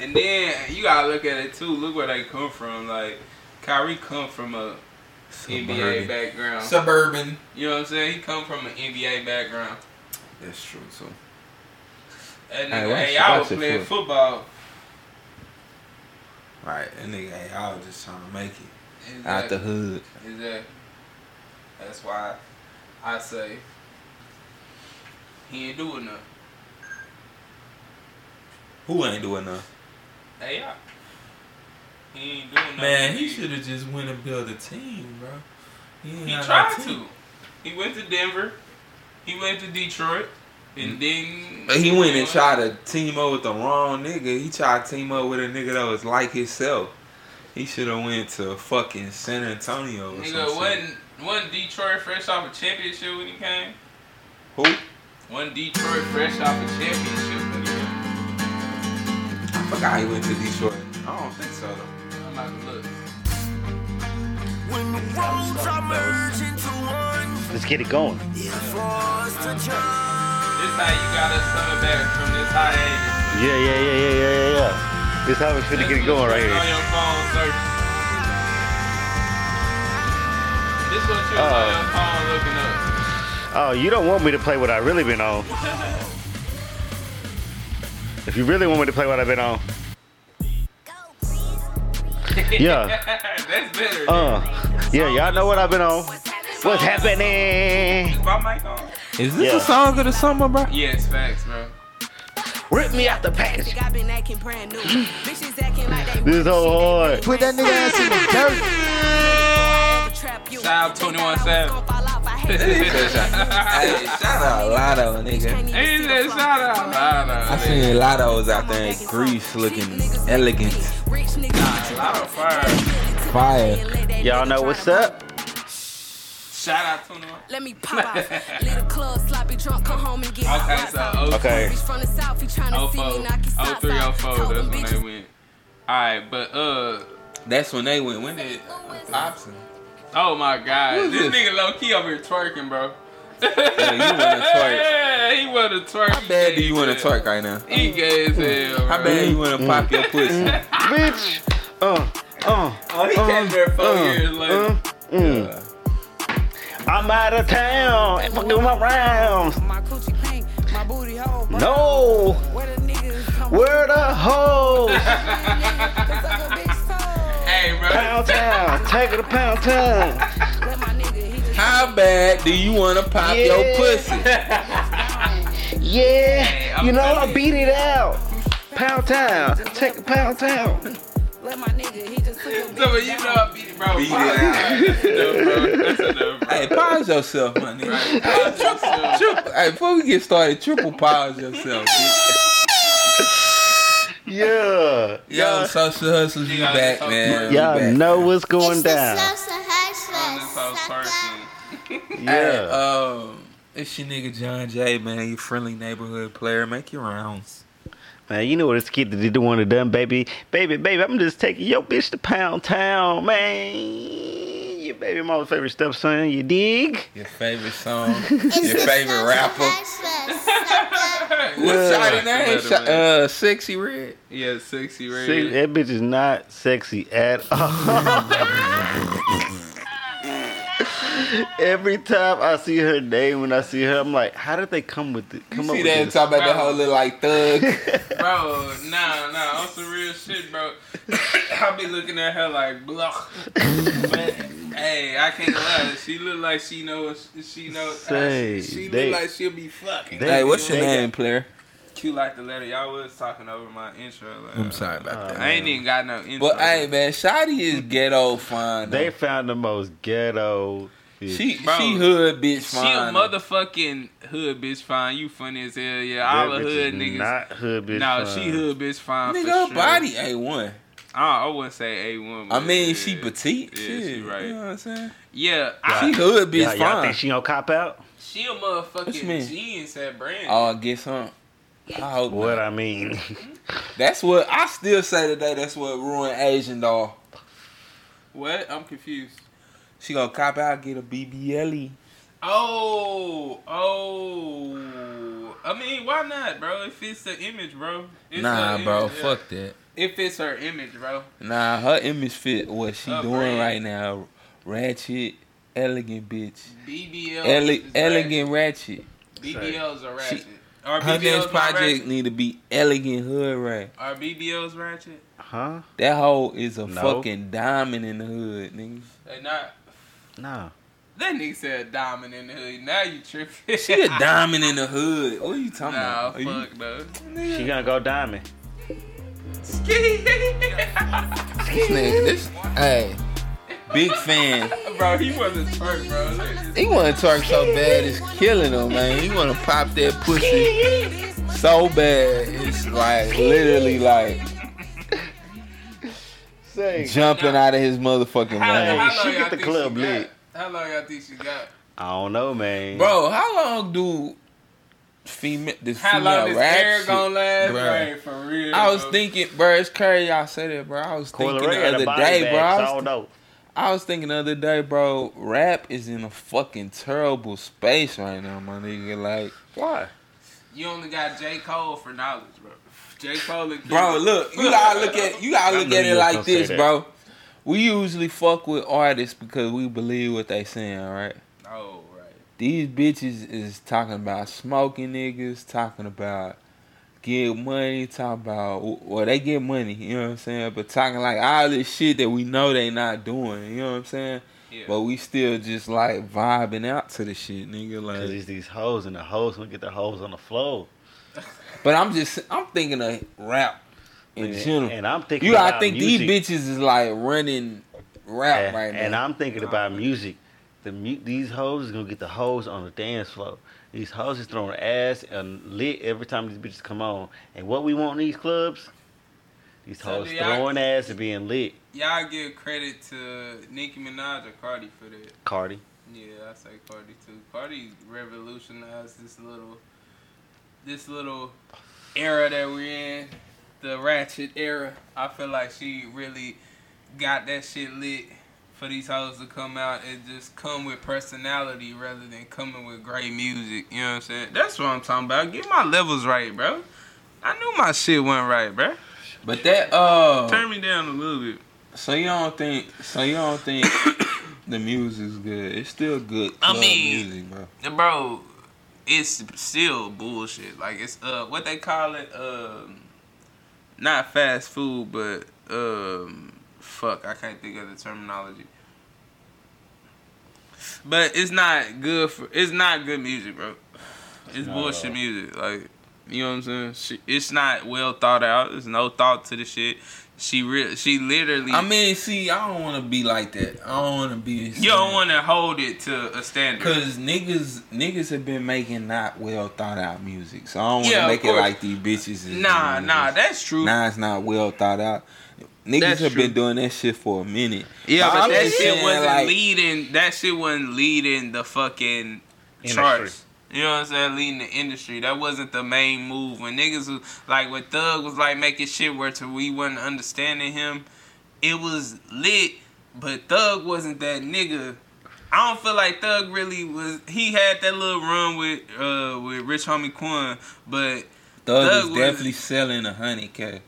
And then you gotta look at it too. Look where they come from. Like Kyrie come from a NBA background. Suburban. You know what I'm saying? He come from an NBA background. That's true too. And nigga, hey, y'all was playing for- football. Right, and nigga, hey, I was just trying to make it Exactly. out the hood. Exactly. That's why I say he ain't doing nothing. Who ain't doing nothing? Hey, y'all. He ain't doing nothing. Man, he should have just went and built a team, bro. He, He tried to. He went to Denver. He went to Detroit. And mm. then But he went and tried to team up with the wrong nigga. He tried to team up with a nigga that was like himself. He should have went to fucking San Antonio or Nigga, something. wasn't wasn't Detroit fresh off a championship when he came? Who? Wasn't Detroit fresh off a championship forgot he went to Detroit. I don't think so though. I'm about to look. When the roads are merging to one, Let's get it going. it's for us to jump. This how you got us coming back from this hiatus. Yeah, yeah, yeah, yeah, yeah, yeah, yeah. This how we finna get it going right On here. your phone, search. This what you was Oh. on your phone looking up. Oh, you don't want me to play what I really been on. If you really want me to play what I've been on, Yeah. That's better. uh, yeah, y'all know what I've been on. What's happening? Is my mic on? Is this Yeah. a song of the summer, bro? Yes, facts, bro. Rip me out the package. Think I been acting brand new. Bitches acting like they This is so hard. Put that nigga ass in the dirt. Shout out 21 Savage. Hey, shout out Latto, nigga. He said shout out Latto. I seen Latto's out there in Greece looking elegant. Latto fire. Fire. Y'all know what's up? Shout out 21. Let me pop off. Little club, sloppy drunk, come home and get Okay, hot. so Okay. Bitch from the south, he tryna see me 04, knock his socks 03, off. 04, that's them when they went. Alright, but uh, That's when they went. When did Popson? Oh my god, this this? nigga low key over here twerking, bro. Yeah, you wanna twerk. Yeah, he wanna twerk. How bad do you want to twerk right now? He gay as hell. How bro. bad you want to pop your pussy? Bitch. Uh, uh, Oh, he came there four uh, years later. uh, mm. I'm out of town. and fucking my rounds. My coochie pink, my booty hole. No. Where the niggas come Where the hoes? Take it to pound town. Let my nigga, he just How bad do you want to pop Yeah. your pussy? Yeah. I'm You know, I beat it out. Pound town. Take a pound town. let my nigga, he just took a So, but you know I beat it, bro. Beat it out. That's enough, bro. That's enough, bro. Hey, pause yourself, my nigga. Right. Pause yourself. Triple, hey, before we get started, triple pause yourself. Bitch. Yeah. Yo, social hustlers, we Yeah, back, man. Y'all back. know what's going it's down. The salsa On this whole hush person. Hey, Yeah. um, it's your nigga John Jay, man. You friendly neighborhood player. Make your rounds. Man, you know what this kid did the one and done, baby. Baby, baby, I'm just taking your bitch to Pound Town, man. Your baby mama's favorite stepson, you dig? Your favorite song. Your favorite rapper. What's Yeah. shawty name? Sh- in. uh, Sexy Red. Yeah, sexy red. See, that bitch is not sexy at all. Every time I see her name, when I see her, I'm like, how did they come with it? Come up see with that this? talk about that whole little like thug. Bro, nah, nah, on some real shit, bro. I'll be looking at her like, blah. But, hey, I can't lie. She look like she knows. She know. Say, she they- look like she'll be fucking. they- hey, what's your They got- name, player? Cute like the letter. Y'all was talking over my intro. Like, I'm sorry about uh, that. I ain't even got no intro. But hey, man, Shotty is ghetto fine. They found the most ghetto. bitch. she Bro, she hood bitch She a motherfucking hood bitch fine. You funny as hell. Yeah, all That the bitch hood is niggas. Not hood bitch. no, fine. she hood bitch fine. Nigga, for her sure. body a one. I, I wouldn't say a one. I mean, yeah, she petite. Yeah, shit, she right. You know what I'm saying? Yeah, Yeah. I, She hood bitch Y'all, y'all think she gonna cop out? she a What you motherfucking mean? G inside brand. oh, I guess huh? I hope What not. I mean, That's what I still say today. That's what ruined Asian doll. what? I'm confused. She gonna cop out, get a BBLE. Oh, oh, I mean, why not, bro? It fits the image, bro. It's Nah, her bro, yeah. fuck that. It fits her image, bro. Nah, her image fit what she Her doing brand. right now. Ratchet, elegant bitch. BBL. Ele- elegant ratchet. ratchet. BBLs are ratchet. She- Are Her BBLs next project need to be elegant hood rat. Are BBLs ratchet? Huh? That hoe is a No. fucking diamond in the hood, nigga. They not. No. That nigga said diamond in the hood. Now you tripping. She a diamond in the hood. What are you talking Nah, about? Are you- fuck, no. She gonna go diamond. This nigga, this, hey, big fan. bro, he wasn't twerk, bro. He want to twerk so bad, it's killing him, man. He want to pop that pussy so bad, it's like literally like jumping out of his motherfucking How, mind. how she long get the think club lit. How long y'all think she got? I don't know, man. Bro, how long do female this How female long this rap air shit- gonna last? Bruh. Right, for real. I was bro. thinking, bro, it's crazy y'all say that, bro. I was Coil thinking the other day, bag, bro. I so I was don't know. I was thinking the other day, bro, rap is in a fucking terrible space right now, my nigga. Like, Why? You only got J. Cole for knowledge, bro. J. Cole and bro, look, you gotta look at you gotta look at it like this, bro. We usually fuck with artists because we believe what they saying, right? Right. These bitches is talking about smoking niggas, talking about get money, talking about well they get money, you know what I'm saying? But talking like all this shit that we know they not doing, you know what I'm saying? Yeah. But we still just like vibing out to the shit, nigga. Cause Like, these these hoes and the hoes gonna get the hoes on the floor. but I'm just I'm thinking of rap in And, general. and I'm thinking You, I think music. these bitches is like running rap and, right now. and I'm thinking about music. The mu- these hoes is gonna get the hoes on the dance floor. These hoes is throwing ass and lit every time these bitches come on. And what we want in these clubs? These hoes y'all- throwing ass and being lit. Y'all give credit to Nicki Minaj or Cardi for that. Cardi. Yeah, I say Cardi too. Cardi revolutionized this little, this little era that we're in, the ratchet era. I feel like she really got that shit lit for these hoes to come out and just come with personality rather than coming with great music. You know what I'm saying? That's what I'm talking about. Get my levels right, bro. I knew my shit went right, bro. but that uh Turn me down a little bit. So you don't think? So you don't think the music's good? It's still good. I mean- music, bro. bro, it's still bullshit. Like it's uh what they call it, um not fast food, but um fuck, I can't think of the terminology. But it's not good for it's not good music, bro. It's not bullshit music. Like you know what I'm saying? She, it's not well thought out. There's no thought to the shit. She re- she literally I mean, see, I don't want to be like that. I don't want to be. you don't want to hold it to a standard. Cause niggas, niggas have been making not well thought out music, so I don't want to Yeah, make it like these bitches. Nah, nah, that's true. Nah, it's not well thought out. Niggas That's have true. been doing that shit for a minute. Yeah, but I'm that just shit saying, wasn't like- leading. That shit wasn't leading the fucking Industry. charts. You know what I'm saying? Leading the industry. That wasn't the main move. When niggas was like, when Thug was like making shit where to we wasn't understanding him, it was lit. But Thug wasn't that nigga. I don't feel like Thug really was. He had that little run with uh with Rich Homie Quan, but Thug, Thug is was- definitely selling a hundred k.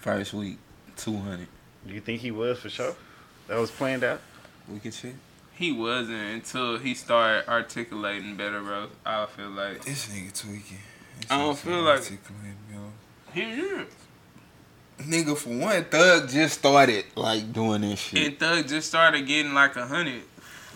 First week, two hundred. Do you think he was for sure? That was planned out. Wicked shit. he wasn't until he started articulating better, bro. I feel like This nigga tweaking. This I don't feel like- articulating, yo. he is. Nigga, for one, Thug just started like doing this shit. And Thug just started getting like a hundred.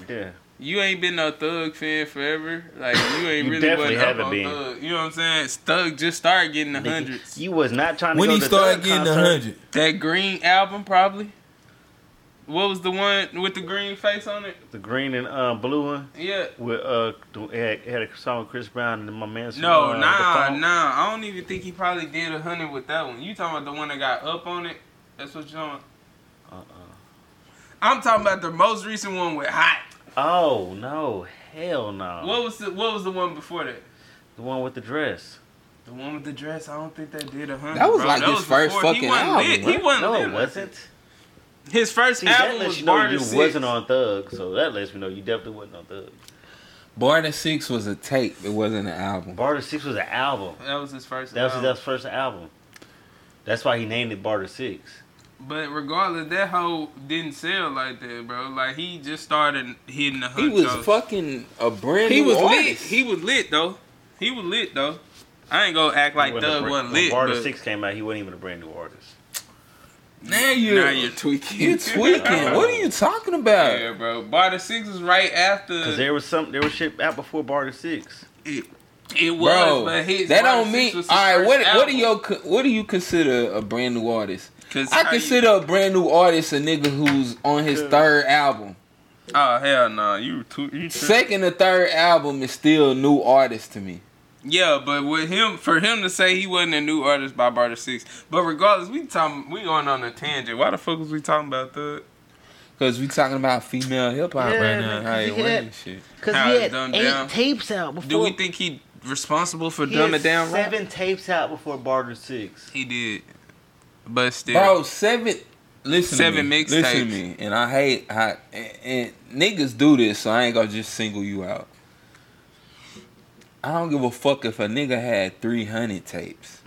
Yeah. You ain't been no Thug fan forever. Like you ain't You really definitely wasn't up haven't on been. Thug. You know what I'm saying? Thug just started getting the Nigga, hundreds. You was not trying to when go he to started Thug getting a concert. hundred, That Green album probably. What was the one with the green face on it? The green and uh, blue one Yeah. with uh the- it had, had a song with Chris Brown and my man. No, uh, the nah, phone. nah. I don't even think he probably did a hundred with that one. You talking about the one that got up on it? That's what you're talking. Uh-uh. I'm talking about the most recent one with Hot. Oh no, hell no. What was the What was the one before that? The one with the dress. The one with the dress, I don't think that did a hundred. That was bro. like his first before. fucking he wasn't album, Lit. He wasn't No, lit it wasn't. His first See, that album lets was you know Bar you to Six. wasn't on Thug, so that lets me know you definitely wasn't on Thug. Barter Six was a tape. It wasn't an album. Barter Six was an album. That was his first. That was album. his first album. That's why he named it Barter Six. But regardless, that hoe didn't sell like that, bro. Like he just started hitting the. He was hunchos. fucking a brand new artist. He new was lit. He was lit though. He was lit though. I ain't gonna act like When Thug the- wasn't when lit. Barter but Six came out, he wasn't even a brand new artist. now you're now you're tweaking. you're tweaking. what are you talking about? Yeah, bro. Barter Six was right after. Cause there was some, there was shit out before Barter Six. it, it was, Bro, but his that don't mean. All right, All his right, first what what do you what do you consider a brand new artist? 'Cause I how you- consider a brand new artist a nigga who's on his third album. Oh hell no, you too. You tripping. Second or third album is still a new artist to me. Yeah, but with him, for him to say he wasn't a new artist by Barter Six, but regardless, we talking, we going on a tangent. Why the fuck was we talking about that? Cause we talking about female hip hop Yeah, right now. man, How it he went had- and shit. Cause How he had dumbed eight down. tapes out before. Do we think he responsible for he dumbing it down? rap? seven tapes out before Barter Six? He did, but still, Bro, seven. Listen Seven to me. mixtapes. Listen to me. And I hate how and, and niggas do this, so I ain't gonna just single you out. I don't give a fuck if a nigga had three hundred tapes.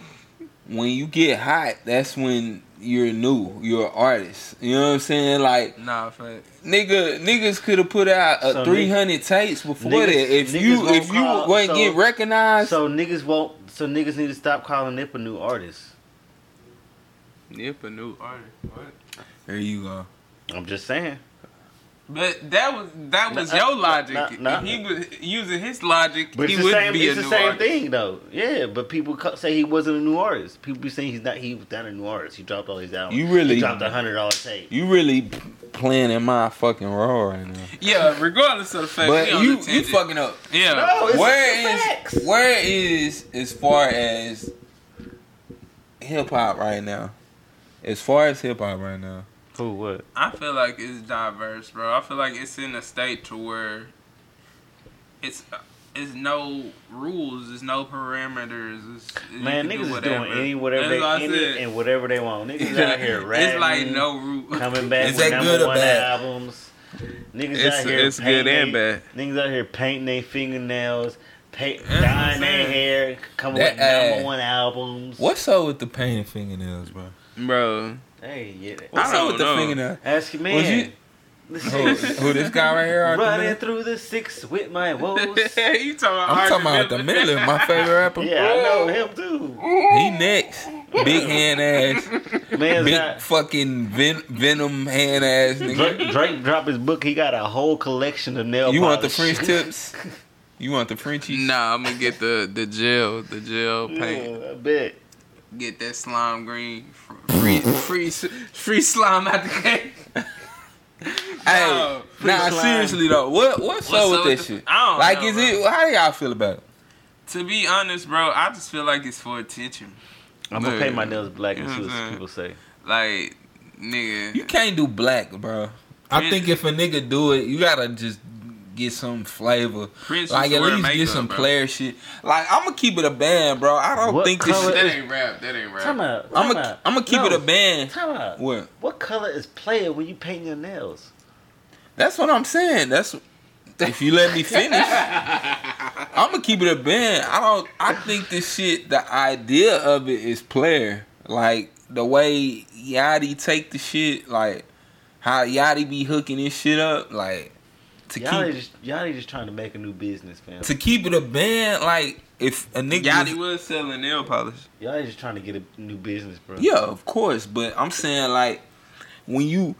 when you get hot, that's when you're new. You're an artist. You know what I'm saying? Like nah, fact. nigga, niggas could have put out uh, So three hundred tapes before niggas- that. If you if you call- wasn't so- get recognized, So niggas won't. So niggas need to stop calling Nip a new artist. Nip a new artist. What? there you go. I'm just saying. But that was that was uh, Nah, your logic. nah, nah. If he was using his logic, But he it's the would same. be It's the same artist. thing though. Yeah, but people say he wasn't a new artist. People be saying he's not. He was not a new artist. He dropped all his albums. You really- he dropped a hundred dollar tape. You really playing in my fucking role right now. Yeah, regardless of the fact. But you you fucking up. Yeah. No, it's Where the is facts. where is as far as hip hop right now? As far as hip hop right now, Who what? I feel like it's diverse, bro. I feel like it's in a state to where it's it's no rules, it's no parameters. It's, you Man, can do niggas is doing any whatever they what any said. and whatever they want. Niggas out here rapping. It's like no rule. coming back Is with that number good or one bad? albums. Niggas It's- out here it's good painting and they- bad. Niggas out here painting their fingernails, pay, dyeing their hair, coming That- with number hey. one albums. what's up with the painting fingernails, bro? Bro, Hey, yeah. What's up with the don't know. fingernails? Ask your Was man. you- Who, Listen, who this guy right here? Running through the six with my woes. you talking about I'm talking about the Miller. Miller, my favorite rapper. yeah, I know him too. He next. Big hand ass, Man's big got fucking ven- venom hand ass nigga. Drake, Drake dropped his book. He got a whole collection of nail. You want the. French tips? You want the Frenchies? Nah, I'm gonna get the the gel, the gel paint. Yeah, I bet. Get that slime green, free, free, free slime out the cake. Hey, No, nah, slime. seriously though, what what's, What's up with up that with the- shit? I don't like, know, is bro. it? How do y'all feel about it? To be honest, bro, I just feel like it's for attention. I'm gonna paint my nails black and see what I'm what saying? people say. Like, nigga. You can't do black, bro. I think if a nigga do it, you gotta just get some flavor. Prince like used at to wear least get some bro. player shit. Like I'm gonna keep it a band, bro. I don't What think this color shit. That ain't rap. That ain't rap. Time out. I'm gonna. I'm gonna keep No, it a band. Time out. What? What color is player when you paint your nails? That's what I'm saying. That's if you let me finish. I'm gonna keep it a band. I don't. I think this shit. The idea of it is player. Like the way Yachty take the shit. Like how Yachty be hooking this shit up. Like to Y'all keep just y'all just trying to make a new business, fam. to keep it a band. Like if a nigga. Yachty was- was selling nail polish. Y'all just trying to get a new business, bro. Yeah, of course, but I'm saying like when you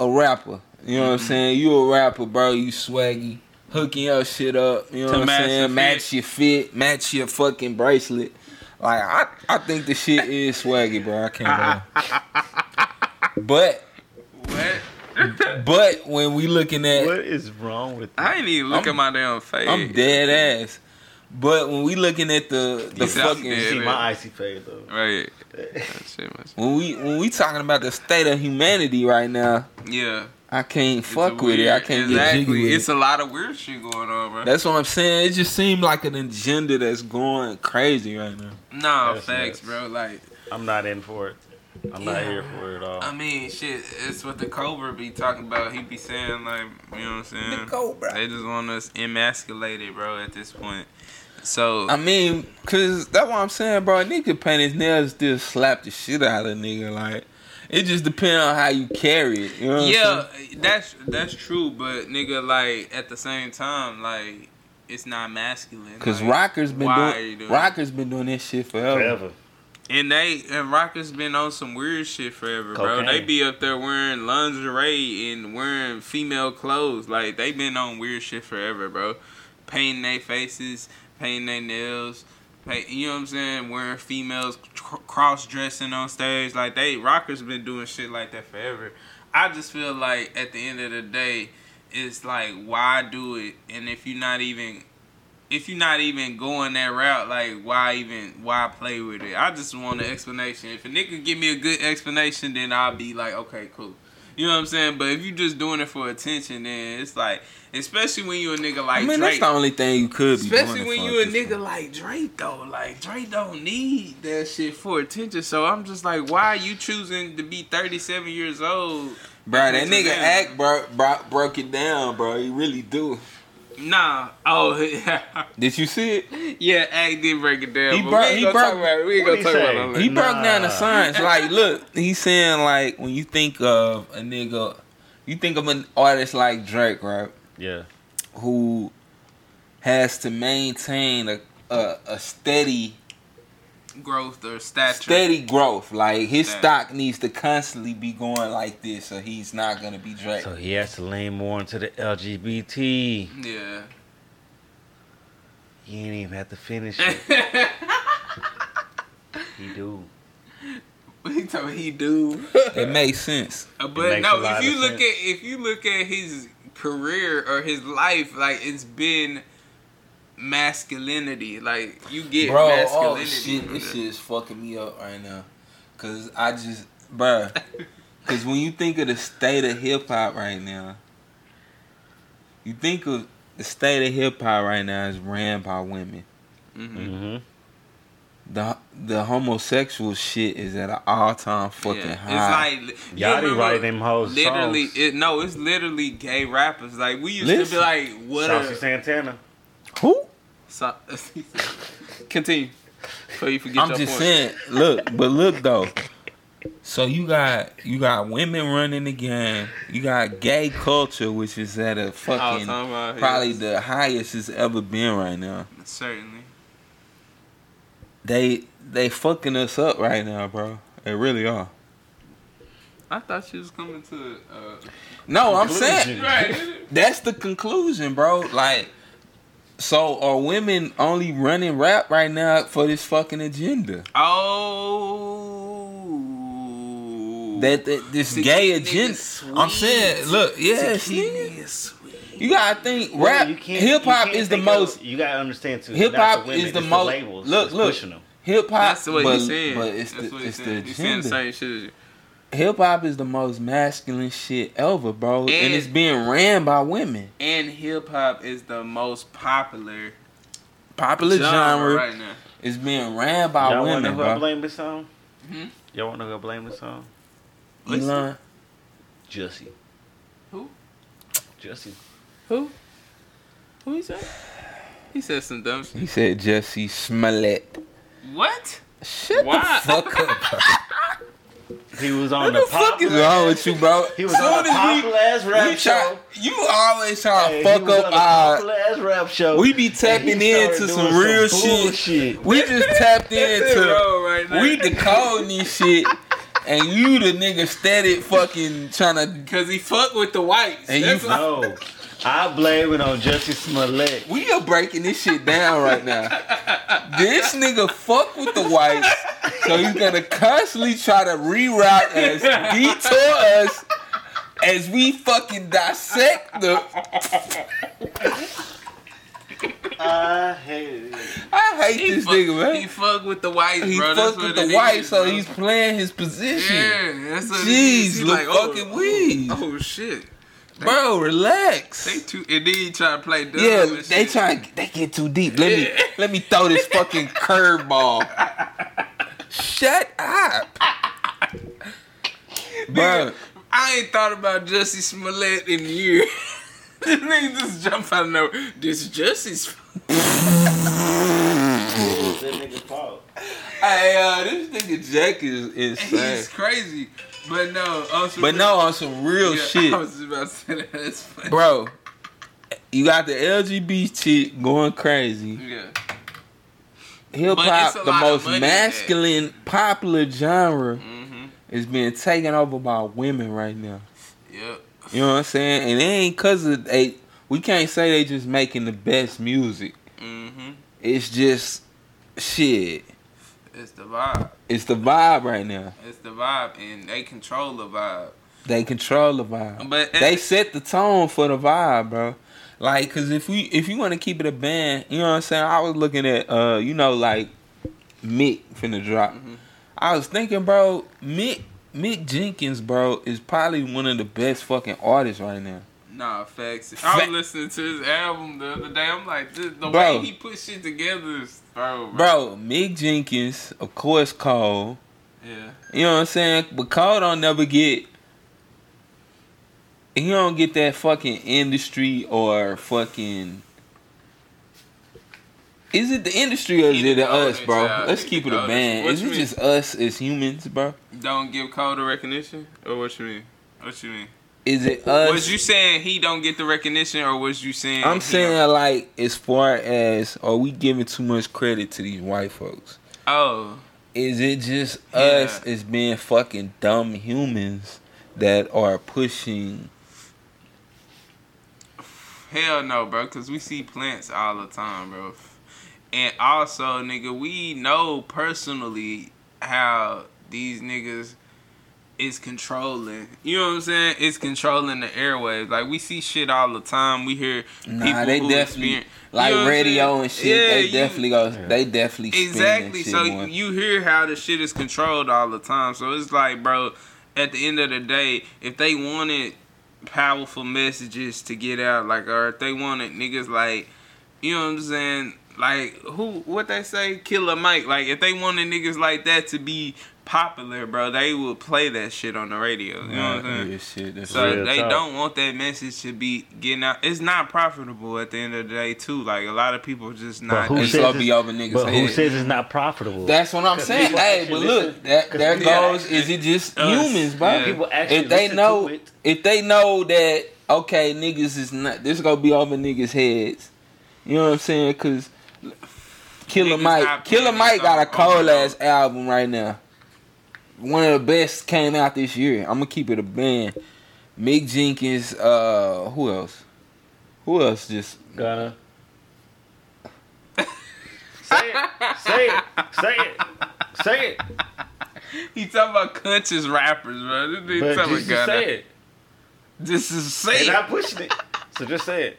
a rapper, you know what I'm mm-hmm. saying? You a rapper, bro. You swaggy, hooking your shit up. You know To what I'm saying? your match your fit, match your fucking bracelet. Like I, I think the shit is swaggy, bro. I can't. But, What? But when we looking at, What is wrong with I ain't even look I'm- at my damn face. I'm dead ass. But when we looking at the the You fucking dead. See my icy face though. Right. That shit was- when we when we talking about the state of humanity right now, Yeah. I can't It's fuck a with it. I can't get exactly. jiggy with It's it. a lot of weird shit going on, bro. That's what I'm saying. It just seemed like an agenda that's going crazy right now. Nah, That's facts, nuts. bro. Like, I'm not in for it. I'm not here for it all. I mean, shit, it's what the Cobra be talking about. He be saying, like, you know what I'm saying? The Cobra. They just want us emasculated, bro, at this point. So, I mean, cause that's what I'm saying, bro. A nigga paint his nails still slap the shit out of a nigga. Like, it just depends on how you carry it. You know what yeah, I'm saying? that's that's true, but nigga, like, at the same time, like, it's not masculine. Cause like, Rocker's been why are you doing, doing Rocker's been doing this shit forever. Forever. And they and Rockers been on some weird shit forever, bro. Cocaine. They be up there wearing lingerie and wearing female clothes. Like they been on weird shit forever, bro. Painting their faces, painting their nails, paint, you know what I'm saying? Wearing females cr- cross dressing on stage. Like they Rockers been doing shit like that forever. I just feel like at the end of the day, it's like why do it? And if you're not even if you're not even going that route, like why even why play with it? I just want an explanation. If a nigga give me a good explanation, then I'll be like, okay, cool. You know what I'm saying? But if you just doing it for attention, then it's like, especially when you a nigga like I mean, that's the only thing you could be Especially when you a nigga point. like Drake though, like Drake don't need that shit for attention. So I'm just like, why are you choosing to be 37 years old? Bro, that nigga act bro, bro, broke it down, bro. He really do. Nah. Oh, oh. Did you see it? yeah. Act did break it down. He but broke- we ain't he gonna broke- talk about. We ain't gonna talk about it. He broke down the Nah. science. Like, look, he's saying like when you think of a nigga, you think of an artist like Drake, right? Yeah. Who has to maintain a a, a steady growth or stature. steady growth. Like his Stat. stock needs to constantly be going like this, or he's not gonna be Drake. So he has to lean more into the LGBT. Yeah. He ain't even have to finish it. he do. he told me he do. It makes sense. Uh, But makes no, if you look sense. at if you look at his career or his life, like it's been masculinity. Like you get Bro, masculinity. oh shit, this shit is fucking me up right now. Cause I just, bruh. Cause when you think of the state of hip hop right now, you think of the state of hip hop right now is ran by women. Mhm. Mm-hmm. The the homosexual shit is at an all time fucking Yeah. high. It's like you Yachty remember writing them hoes Literally, songs. it no, it's literally gay rappers. Like we used Listen. to be like, what Saucy a Santana. Who? So, continue before you forget I'm your just point. saying. Look, but look though. So you got you got women running the game. You got gay culture, which is at a fucking about probably his- the highest it's ever been right now. certainly. They they fucking us up right now, bro. They really are. I thought she was coming to. Uh, No, I'm saying right. that's the conclusion, bro. Like, so are women only running rap right now for this fucking agenda? Oh. That, that this See, gay agenda. I'm saying, look, yes, Tequila nigga. is sweet. You gotta think Well, rap, you hip hop is the most Of, you gotta understand too. Hip hop is the it's most- labels look, look. pushing hip hop. That's what but, he's saying. but it's That's the what it's he's the saying. He's saying the same shit. Hip hop is the most masculine shit ever, bro, and, And- it's being ran by women. And hip hop is the most popular Popular genre, genre right now. is being ran by Y'all wanna know women, who I bro. blame this on? Hmm? Y'all wanna go blame this on? Elon, Jussie. Who? Jussie. Who? Who he said? He said some dumb shit. he said Jussie Smollett. What? Shut Why? the fuck up. He was on What the, the fuck is popular. wrong with you, bro? He was Soon on a as we- popular ass rap we show. you always try Hey, to fuck up our. popular ass rap show. We be tapping into some real shit. bullshit. We just tapped into. right now. We decoding this shit, and you the nigga steady fucking trying to. Cause he fuck with the whites. And you That's why- No, I blame it on Jussie Smollett. We are breaking this shit down right now. This nigga fuck with the whites, so he's gonna constantly try to reroute us, detour us, as we fucking dissect the. I hate it. I hate He this fuck, nigga, man. He fuck with the whites, He bro. Fuck with the it white, so bro. he's playing his position. Yeah, that's what it Jeez, is. He look like, oh, fucking weed. Oh, oh shit. Bro, relax. They too and then he try to play dumb yeah, and they shit. try. They get too deep. Let me let me throw this fucking curveball. Shut up. Bro. I ain't thought about Jussie Smollett in years. this nigga just jump out of nowhere. This Jussie's. That nigga fault. Hey, uh, this nigga Jack is insane. He's crazy. But no, also. But no, on some real Yeah, shit, I was just about to say that. That's funny. bro. You got the LGBT going crazy. Yeah. Hip hop, the most masculine, popular genre, Mm-hmm. is being taken over by women right now. Yep. You know what I'm saying? And it ain't cause of they. We can't say they just making the best music. Mm-hmm. It's just shit. It's the vibe. It's the vibe right now. It's the vibe, and they control the vibe. They control the vibe. But they set the tone for the vibe, bro. Like, cause if we if you want to keep it a band, you know what I'm saying. I was looking at, uh, you know, like Mick finna drop. Mhm. I was thinking, bro, Mick Mick Jenkins, bro, is probably one of the best fucking artists right now. Nah, facts. I was listening to his album the other day. I'm like, the, the way he put shit together is, Oh, bro, bro. Bro, Mick Jenkins, of course, Cole. Yeah. You know what I'm saying? But Cole don't never get. He don't get that fucking industry or fucking. Is it the industry or is it us, bro? child. Let's keep it a band. Is it mean? just us as humans, bro? Don't give Cole the recognition, or what you mean? What you mean? Is it us? Was you saying he don't get the recognition, or was you saying? I'm saying like as far as are we giving too much credit to these white folks? Oh, Is it just Yeah. us as being fucking dumb humans that are pushing? hell no, bro. Cause we see plants all the time, bro. And also, nigga, we know personally how these niggas is controlling. You know what I'm saying? It's controlling the airwaves. Like we see shit all the time. We hear Nah, people they who definitely experience like You know radio saying? and shit. Yeah, they you- definitely go. They definitely Exactly. Shit So more. you hear how the shit is controlled all the time. So it's like, bro, at the end of the day, if they wanted powerful messages to get out, like, or if they wanted niggas like, you know what I'm saying? Like, who, what they say? Killer Mike. Like, if they wanted niggas like that to be popular, bro, they would play that shit on the radio. You know what I'm saying? Yeah, shit. That's So Real they talk. don't want that message to be getting out. It's not profitable at the end of the day, too. Like a lot of people just not. who it's says be it's- over niggas' But who says it's not profitable? That's what I'm saying. Hey, but look, that that 'cause there goes. actually- Is it just Us. humans, bro? Yeah. people actually If they know, to it. if they know that okay, niggas is not. This is gonna be over niggas' heads. You know what I'm saying? Cause Killer Niggas Mike, Killer Mike got a themselves cold ass album right now. One of the best came out this year. I'm gonna keep it a band. Mick Jenkins. Uh, who else? Who else? Just Gonna. say it. Say it. Say it. Say it. He talking about conscious rappers, bro. This nigga But talking just, about just say it. This is They're say it. not pushing it. So just say it.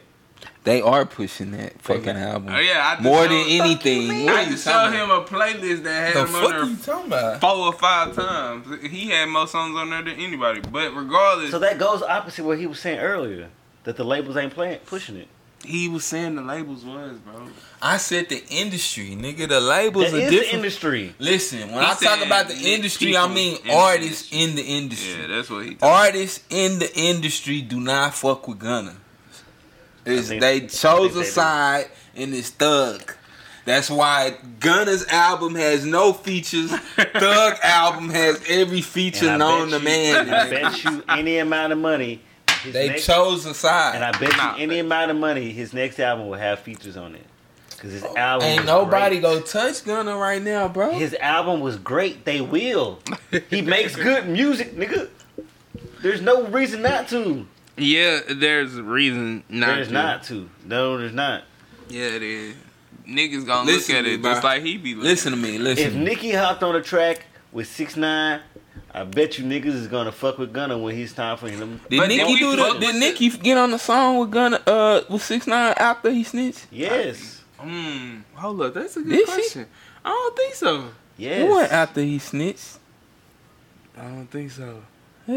They are pushing that fucking album Oh yeah, I just more than anything. What I are you just showed talking him a playlist that had The him on there talking about? four or five times. He had more songs on there than anybody. But regardless, So that goes opposite what he was saying earlier. That the labels ain't playing pushing it. he was saying the labels was, bro. I said the industry, nigga. The labels That are is different. industry. Listen, when He I talk about the industry, I mean in the artists industry. in the industry. Yeah, that's what he. Artists in the industry do not fuck with Gunna. It's, think- they chose think a they do. side and it's Thug. That's why Gunna's album has no features. Thug album has every feature And I known to man. I bet you any amount of money. His They next, chose a side. And I bet Nah, you any amount of money, his next album will have features on it. Because his oh, album Ain't nobody great. go touch Gunna right now, bro. His album was great. They will. he makes good music, nigga. There's no reason not to. Yeah, there's a reason not. there's to. not to. No, there's not. Yeah, it is. Niggas gonna Listen look at to me, it bro. just like he be looking. Listen to me. Listen. If Nicki hopped on the track with six nine, I bet you niggas is gonna fuck with Gunna when he's time for him. Did But Nicki then do the? Did with Nicki get on the song with Gunna? Uh, with six nine after he snitched? Yes. Hmm. Hold up, that's a good Did she? question. I don't think so. Yes. It wasn't after he snitched. I don't think so.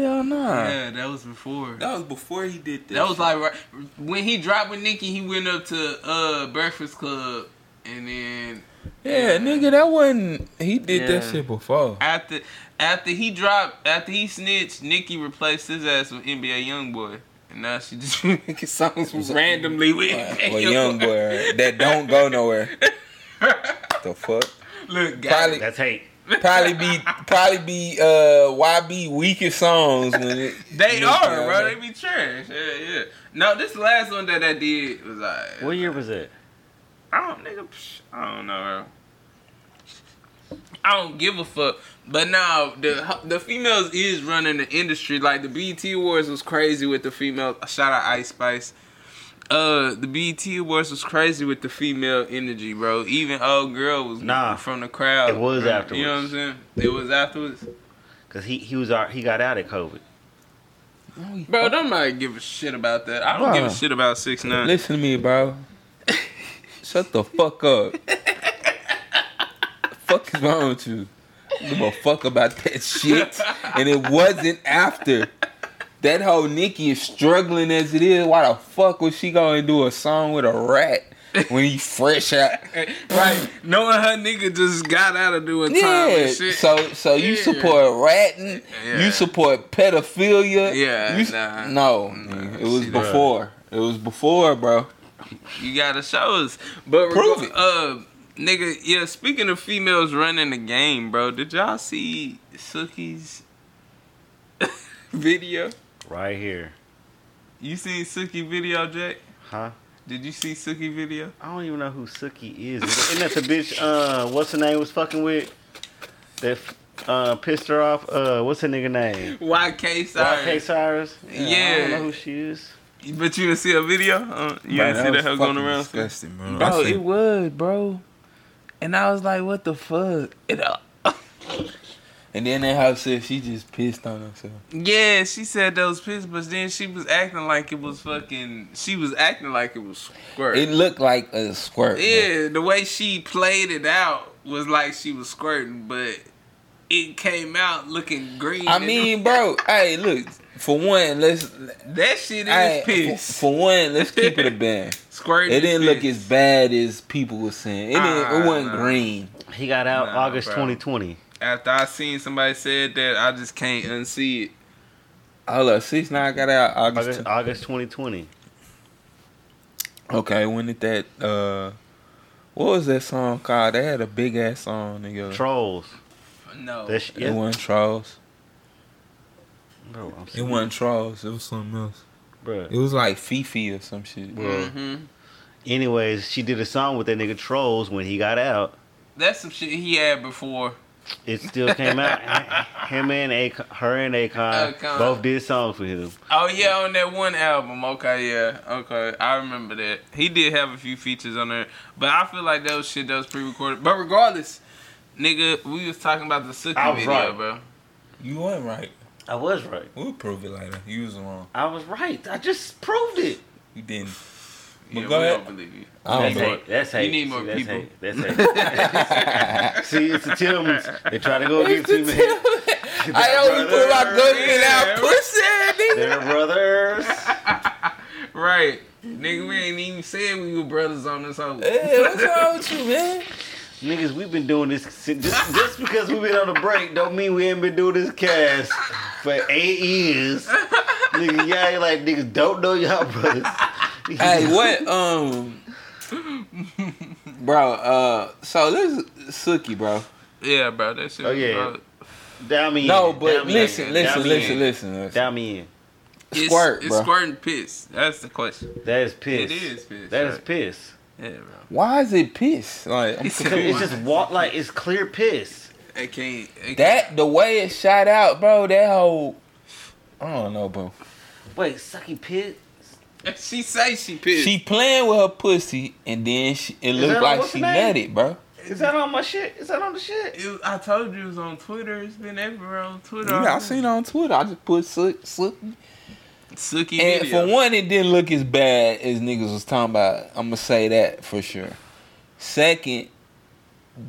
Hell no. Yeah, that was before. That was before he did this. That was like right, when he dropped with Nicki, he went up to uh Breakfast Club, and then Yeah, nigga, that wasn't. He did Yeah. that shit before. After after he dropped, after he snitched, Nicki replaced his ass with NBA YoungBoy, and now she just making songs randomly with Well, young boy that don't go nowhere. the fuck? Look, got Probably- That's hate. Probably be probably be uh YB weakest songs when it, They Yeah, are, bro. yeah. They be trash. Yeah, yeah. No, this last one that I did was like, What year was it? I don't, nigga. I don't know, bro. I don't give a fuck. But now the the females is running the industry. Like the BET Awards was crazy with the females. Shout out Ice Spice. Uh, the BET Awards was crazy with the female energy, bro. Even old girl was Nah. from the crowd. It was afterwards. You know what. I'm saying? It was afterwards. Cause he he was our, he got out of COVID. Bro, don't nobody give a shit about that. I don't give a shit about six nine. Listen to me, bro. Shut the fuck up. fuck is wrong with you? I Give a fuck about that shit. And it wasn't after. That whole Nicki is struggling as it is. Why the fuck was she going to do a song with a rat when he fresh out? Right, knowing her nigga just got out of doing time Yeah. and shit. So so you Yeah. support ratting. Yeah. You support pedophilia. Yeah, You nah. No, nigga, it was before. It was before, bro. you gotta show us. But Prove reg- it. Uh, nigga, yeah. Speaking of females running the game, bro, did y'all see Suki's video? Right here. You seen Suki video, Jack? Huh? Did you see Suki video? I don't even know who Suki is. Isn't that the bitch? Uh, what's her name? Was fucking with that uh pissed her off. Uh, what's her nigga name? YK Osiris. YK Osiris. I Yeah. don't know who she is. But you didn't see a video? Uh, you Bro, didn't see that was her going fucking around? Disgusting, bro. Bro, I it it was, bro. And I was like, what the fuck? It, uh, and then that house said she just pissed on herself. Yeah, she said those piss, but then she was acting like it was fucking. She was acting like it was squirt. It looked like a squirt. bro. yeah, the way she played it out was like she was squirting, but it came out looking green. I mean, bro, hey, look. For one, let's that shit is hey, piss. For, for one, let's keep it a band. squirting. It didn't is look piss. as bad as people were saying. It didn't. Ah, it wasn't nah. green. He got out Nah, August bro. 2020. After I seen somebody said that, I just can't unsee it. Hold up, six nine got out August. August, August 2020. Okay, when did that? uh What was that song called? They had a big ass song, nigga. Trolls. No, That sh- It wasn't trolls. Bro, I'm It wasn't trolls. It was something else. Bro. It was like Fifi or some shit. Bro. hmm Anyways, she did a song with that nigga Trolls when he got out. That's some shit he had before. It still came out. him and Akon, her and Akon, Akon. both did songs for him. Oh yeah, on that one album. Okay, yeah, okay, I remember that. He did have a few features on there, but I feel like that was shit that was pre-recorded. But regardless, nigga, we was talking about the Suki I was video, right. bro. You weren't right. I was right. We'll prove it later. You was wrong. I was right. I just proved it. You didn't. Yeah, But we go ahead. don't believe you. I That's don't know. hate. That's hate. You need more See, that's people. Hate. That's hate. See, it's the Tillmans. They try to go against me. man. I only put my government Yeah. out pussy, nigga. They're brothers. Right, nigga, we ain't even said we were brothers on this whole. Hey, what's wrong with you, man? Niggas, we've been doing this since, just, just because we've been on a break don't mean we ain't been doing this cast for eight years. Nigga, y'all like niggas don't know y'all brothers. Hey, what? Um, bro. Uh, so this is Suki, bro. Yeah, bro, that shit. Oh, yeah. hard. Down me in. No, in. but Down listen, in. listen, Down me listen, listen, listen. Down me in. It's, Squirt, it's bro. squirting piss. That's the question. That is piss. It is piss. That is right. piss. Yeah, bro. Why is it piss? Like I'm It's- Cause it's just walk like it's clear piss. It can't. It that the way it shot out, bro. That whole I don't know, bro. Wait, sucky piss. Can't. She say she pissed. She playing with her pussy, and then she, it looked like she the name? nutted, bro. Is that on my shit? Is that on the shit? It I told you it was on Twitter. It's been everywhere on Twitter. Yeah, I seen it on Twitter. I just put Suki. Suki. Suki And video. for one, it didn't look as bad as niggas was talking about. I'm gonna say that for sure. Second,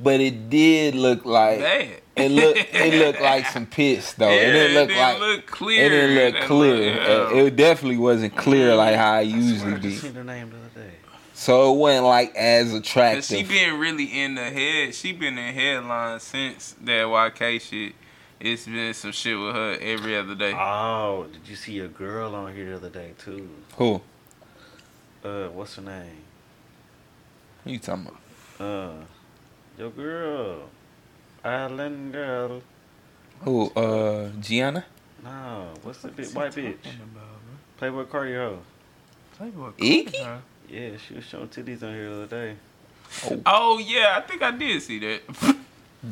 but it did look like Bad. It looked. It looked like some piss though. Yeah, it didn't look didn't like look clear. it didn't look clear. look- Uh, it definitely wasn't clear like how I I usually swear I be. just seen the name the other day. So it wasn't like as attractive. she been really in the head. She been in headlines since that YK shit. It's been some shit with her every other day. Oh, did you see a girl on here the other day too? Who? Uh, what's her name? Who you talking about? Uh, your girl, Island girl. Who? Uh, Gianna? No, what's the big white bitch? Playboy Cardi hoe. Iggy? Yeah, she was showing titties on here the other day. Oh yeah, I think I did see that.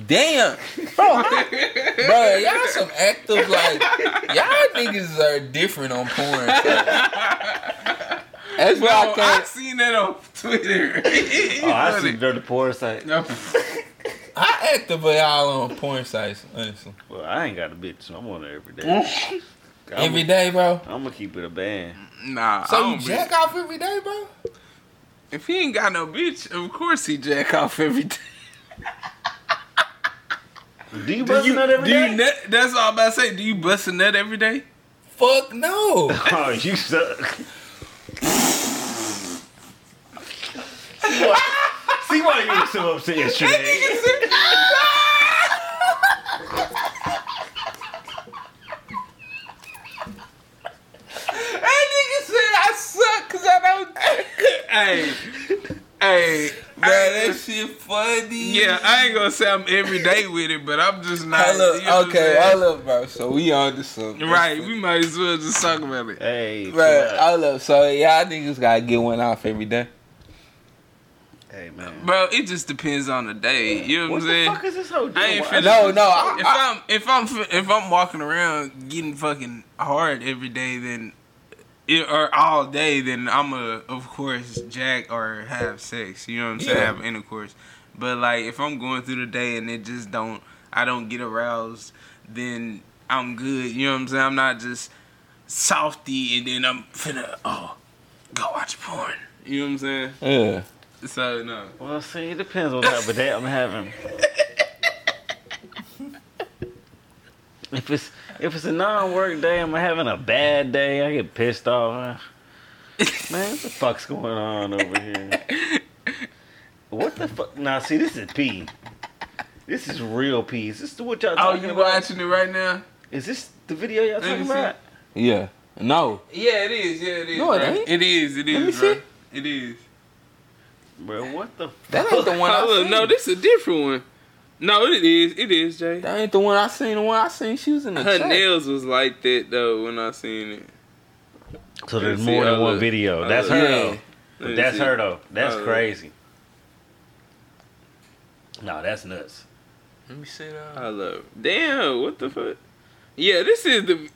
Damn, bro, I- bro, y'all some active like y'all niggas are different on porn. That's why I can't. seen that on Twitter. Oh, I see dirty porn site. No. I activate y'all on porn sites, honestly. Well, I ain't got a bitch, so I'm on there every day. Mm. Every day, bro. I'm gonna keep it a band. Nah. So you don't be- jack off every day, bro? If he ain't got no bitch, of course he jack off every day. Do you Do bust you, a nut every do day? you nut, that's all I'm about to say. Do you bust a nut every day? Fuck no. oh, you suck. See why, see why you were so upset yesterday? Ah! That nigga said I suck because I don't. hey, hey, Bro, I- that shit funny. yeah, I ain't gonna say I'm every day with it, but I'm just not. Hold up, you know what I'm okay, saying? hold up, bro. So we on to something. Right, we might as well just talk about it. Hey, Bro, chill out. hold up. So yeah, I y'all niggas gotta get one off every day. Hey man. Bro, it just depends on the day. You know what, What I'm the saying? fuck is this whole I ain't doing? finna- No, no. I, if I, I'm if I'm if I'm walking around getting fucking hard every day, then it, or all day, then I'm a of course jack or have sex. You know what I'm saying? Yeah. Have intercourse. But like if I'm going through the day and it just don't, I don't get aroused, then I'm good. You know what I'm saying? I'm not just softy and then I'm finna oh go watch porn. You know what I'm saying? yeah. So no. Well, see, it depends on what type of day I'm having. if it's if it's a non-work day, I'm having a bad day. I get pissed off. Man, what the fuck's going on over here? What the fuck? Now, see, this is P. This is real P. Is this what y'all talking about? Oh, talking you about? watching it right now? Is this the video y'all Let talking about? Yeah. No. Yeah, it is. Yeah, it is. No, it bro. ain't. It is. It Let me is, bro. see. It is. Bro, what the That ain't the one I Oh, look, seen. no, this is a different one. No, it is. It is, Jay. That ain't the one I seen. The one I seen, she was in the Her chat. nails was like that though when I seen it. So there's Let's see, more than I one video. I That's look. her Yeah. though. Let But me that's see. her though. That's I look. crazy. No, that's nuts. Let me see that. I love. Damn, what the fuck? Yeah, this is the.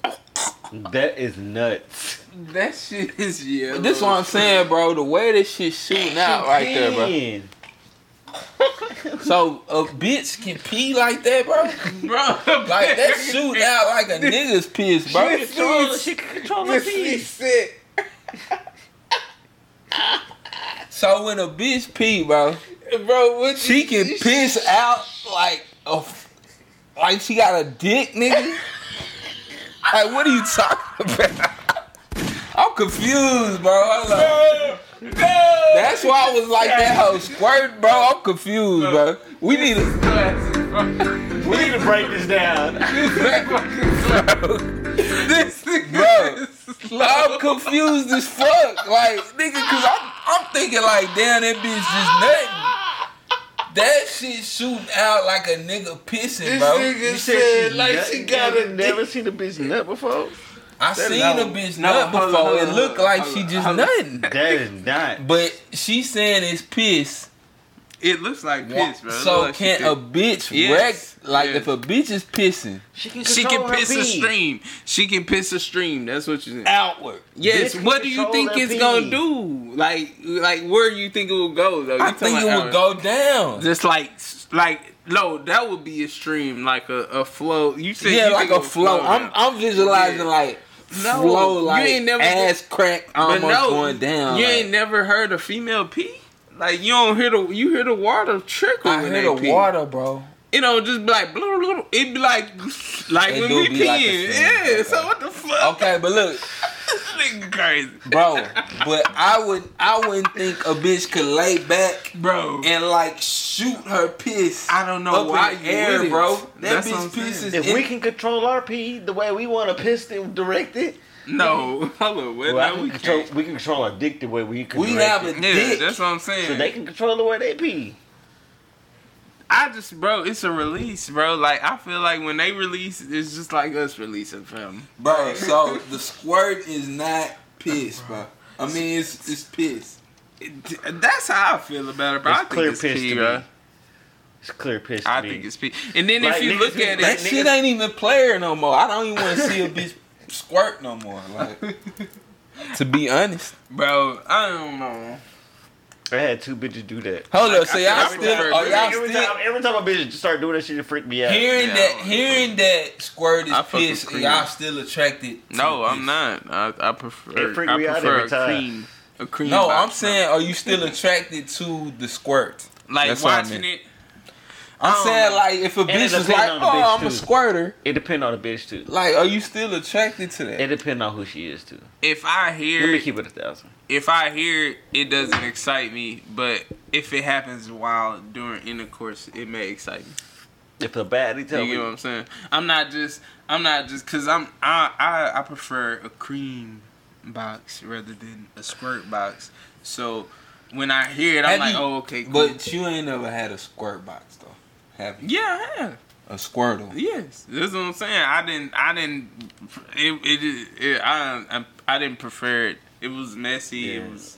That is nuts. That shit is yeah. But this what I'm saying, bro. The way this shit shooting out right there, bro. So a bitch can pee like that, bro. bro. Like that shoot out like a nigga's piss, bro. She control, she can control her pee. sick. So when a bitch pee, bro, Bro, what she you- can piss out like a, f- like she got a dick, nigga. Like what are you talking about? I'm confused, bro. Hold up. That's why I was like that whole squirt, bro. I'm confused, bro. We need to. We need to break this down. This Bro, I'm confused as fuck. Like, nigga, cause I'm, I'm thinking like, damn, that bitch just nothing. That shit shooting out like a nigga pissing, bro. You said like she got a never seen a bitch nut before. I seen no, a bitch no, nut hold on, before. hold It on, looked hold like on, she just on. nothing. That is not. But she saying it's piss. It looks like piss, bro. So look like she can a bitch Yes, wreck? Like yes. if a bitch is pissing She can She can her piss a stream. She can piss a stream. That's what you saying. outward. Yes. Bitch What do you think it's pee. gonna do? Like, like where do you think it will go though? I You think it about would go down. Just like, like no, that would be a stream, like a, a flow. You said Yeah, you like a it would flow. I'm. I'm visualizing Yeah. like No, flow you like ain't never- ass crack almost no, going down. You like- ain't never heard a female pee. Like you don't hear the you hear the water trickle. I hear the pee. water, bro. It don't just be like blah, blah, blah. It be like like It when we be like peeing. yeah. okay. So what the fuck? Okay, but look, Nigga crazy, bro. But I would, I wouldn't think a bitch could lay back bro. and like shoot her piss. I don't know up why in you air, with it. bro. That That's what bitch piss is. If in- we can control our pee the way we want to piss it directed, No, hold on. Wait, well, I no, can we control, can't. we can control our dick the way we can. We direct have it. a Yeah, dick. that's what I'm saying. so they can control the way they pee. I just, bro, it's a release, bro. Like I feel like when they release, it's just like us releasing film. bro. So the squirt is not piss, bro. I mean, it's it's piss. It- that's how I feel about it, bro. It's I think clear it's piss pee, to bro. me. It's clear piss. To I me. think it's pee. And then Like, if you look at it, That shit ain't even player no more. I don't even want to see a bitch squirt no more. Like, to be honest. bro, I don't know. I had two bitches do that. Hold Like, up, so I y'all still like are y'all every, still time, every time a bitch just start doing that shit, it freak me out. hearing Yeah, that I don't- hearing that squirt is I piss? Y'all still attracted? to No, I'm not. I, I prefer. It freak I me out prefer every time. cream. A cream. No, I'm saying, are you still attracted to the squirt? like that's what I watching it. I'm saying, know. like, if a bitch is like, "Oh, I'm a squirter," It depend on the bitch too. like, are you still attracted to that? It depend on who she is too. If I hear, Let me keep it a thousand. if I hear it, it doesn't excite me. But if it happens while during intercourse, it may excite me. If a baddie tell You get what I'm saying? I'm not just. I'm not just because I'm. I, I I prefer a cream box rather than a squirt box. So when I hear it, I'm Have like, you- oh okay, cool. But you ain't never had a squirt box though, have you? yeah, I have. A squirtle. Yes, that's what I'm saying. I didn't. I didn't. It. It. it I, I. I didn't prefer it. It was messy. Yeah. It was.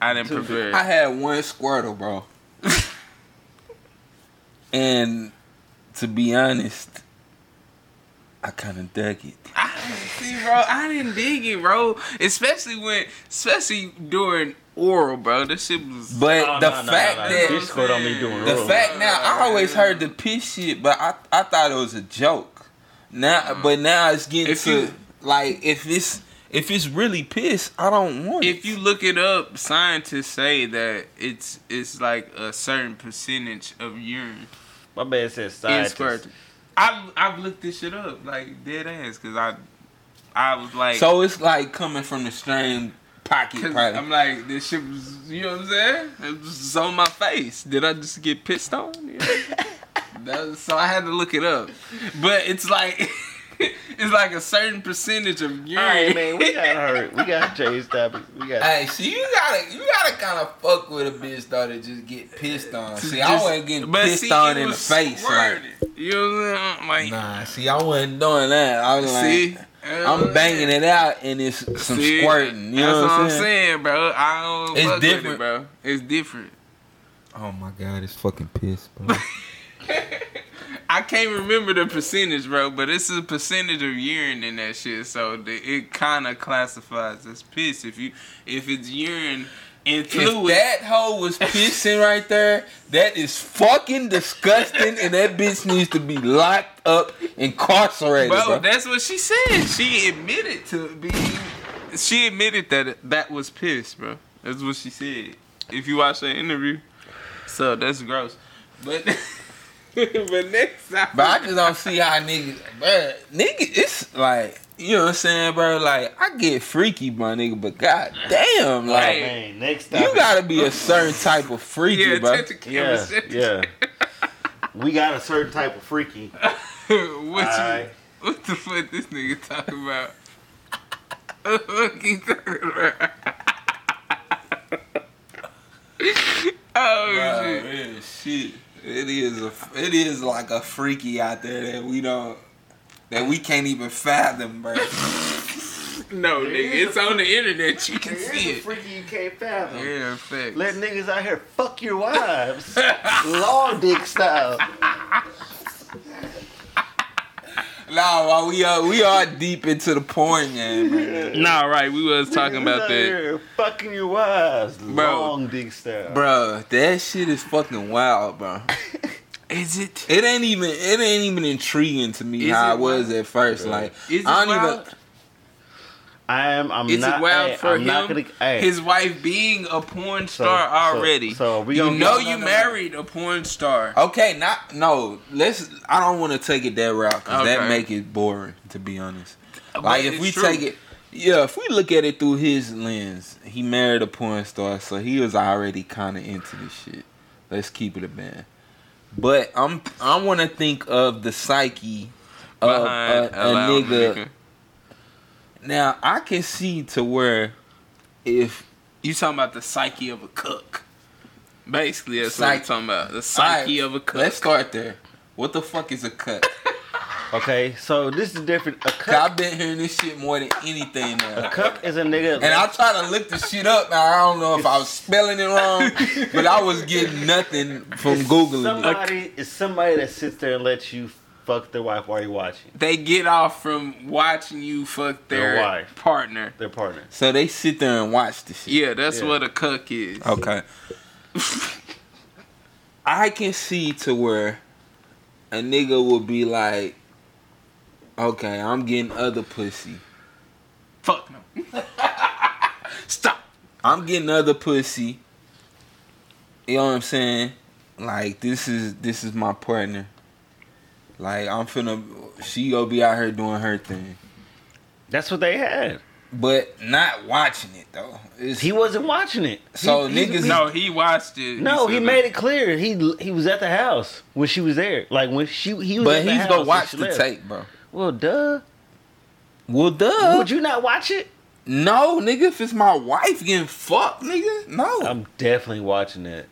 I didn't prefer I it. had one squirtle, bro. and to be honest, I kind of dug it. I, see, bro, I didn't dig it, bro. Especially when, especially during oral, bro. This shit was. But Oh, the no, no, fact no, no. that Bitch squirt on me doing the oral. fact now, I always heard the piss shit, but I I thought it was a joke. Now, mm. but now it's getting If to you- like if it's if it's really piss, I don't want if it. you look it up, scientists say that it's it's like a certain percentage of urine my bad said scientists. I've I've looked this shit up like dead ass because I I was like so it's like coming from the same pocket, probably. I'm like, this shit was, you know what I'm saying? It was on my face. Did I just get pissed on? You know? That was- so I had to look it up. But it's like, it's like a certain percentage of urine. All right, man, we got hurt. We got change topics. We got. Hey, see, you gotta, you gotta kind of fuck with a bitch though to just get pissed on. To See, I wasn't getting pissed see, on in the face, like. You know what I'm saying? Like, nah. See, I wasn't doing that. I was like, see? I'm banging it out and it's some See? squirting. You know what what I'm saying, bro. I don't It's different. it, bro. It's different. Oh my god, it's fucking piss, bro. I can't remember the percentage, bro, but it's a percentage of urine in that shit, so the, it kind of classifies as piss. If you if it's urine and if that hoe was pissing right there, that is fucking disgusting, and that bitch needs to be locked up, incarcerated, bro, bro. that's what she said. She admitted to being. She admitted that that was piss, bro. That's what she said. If you watch that interview, so that's gross. But but next time, But I just don't see how niggas, bro. Nigga, it's like you know what I'm saying, bro. Like I get freaky, my nigga, but god damn, Oh, like man, next topic. you gotta be a certain type of freaky, yeah, bro. touch the camera. Yeah, yeah. We got a certain type of freaky. what you? Alright. What the fuck this nigga talking about? What the fuck he talking about? oh Bro, shit! real shit. It is a, it is like a freaky out there that we don't, that we can't even fathom, bro. No, nigga, it's on the internet. You can see it. freaky you can't fathom. Yeah, fact. Let niggas out here fuck your wives. Long dick style. nah, while we are we are deep into the porn game, man. Nah, right. We was talking about out that. Here fucking your wives. Bro. Long dick style. Bro, that shit is fucking wild, bro. Is it? It ain't even it ain't even intriguing to me Is how it it was wild? at first. Like Is it I don't wild? even. I am. I'm Is not. it wild hey, for I'm him? Not gonna, hey, His wife being a porn star so- already. So, we you gonna know you married a porn star. Okay, not no. Let's. I don't want to take it that route because Okay. that make it boring. To be honest, But like if we true. take it, Yeah, if we look at it through his lens, he married a porn star, so he was already kind of into this shit. Let's keep it a band. But I'm I want to think of the psyche of Behind a, a allowing nigga. Now I can see to where if You talking about the psyche of a cuck? Basically, that's what Psych- I'm talking about. The psyche Alright, of a cuck. Let's start there. What the fuck is a cut? Okay, so this is different. A 'Cause cuck, I've been hearing this shit more than anything now. a cuck is a nigga. And I try to look the shit up. Now I don't know if I was spelling it wrong, but I was getting nothing from googling it. somebody is somebody that sits there and lets you fuck their wife while you're watching they get off from watching you fuck their, Their wife. partner. their partner. So they sit there and watch the shit. Yeah, that's Yeah. what a cuck is. Okay. I can see to where a nigga would be like, okay, I'm getting other pussy. Fuck no. Stop. I'm getting other pussy. You know what I'm saying? Like this is this is my partner. Like I'm finna she gonna be out here doing her thing. That's what they had. But not watching it though. It's, He wasn't watching it. So He- he- niggas- No, he watched it. no, said he made it clear. He he was at the house when she was there. Like when she he was. but at the he's house gonna watch the left. tape, bro. Well, duh. Well duh. Would you not watch it? No, nigga, if it's my wife getting fucked, nigga, no. I'm definitely watching it.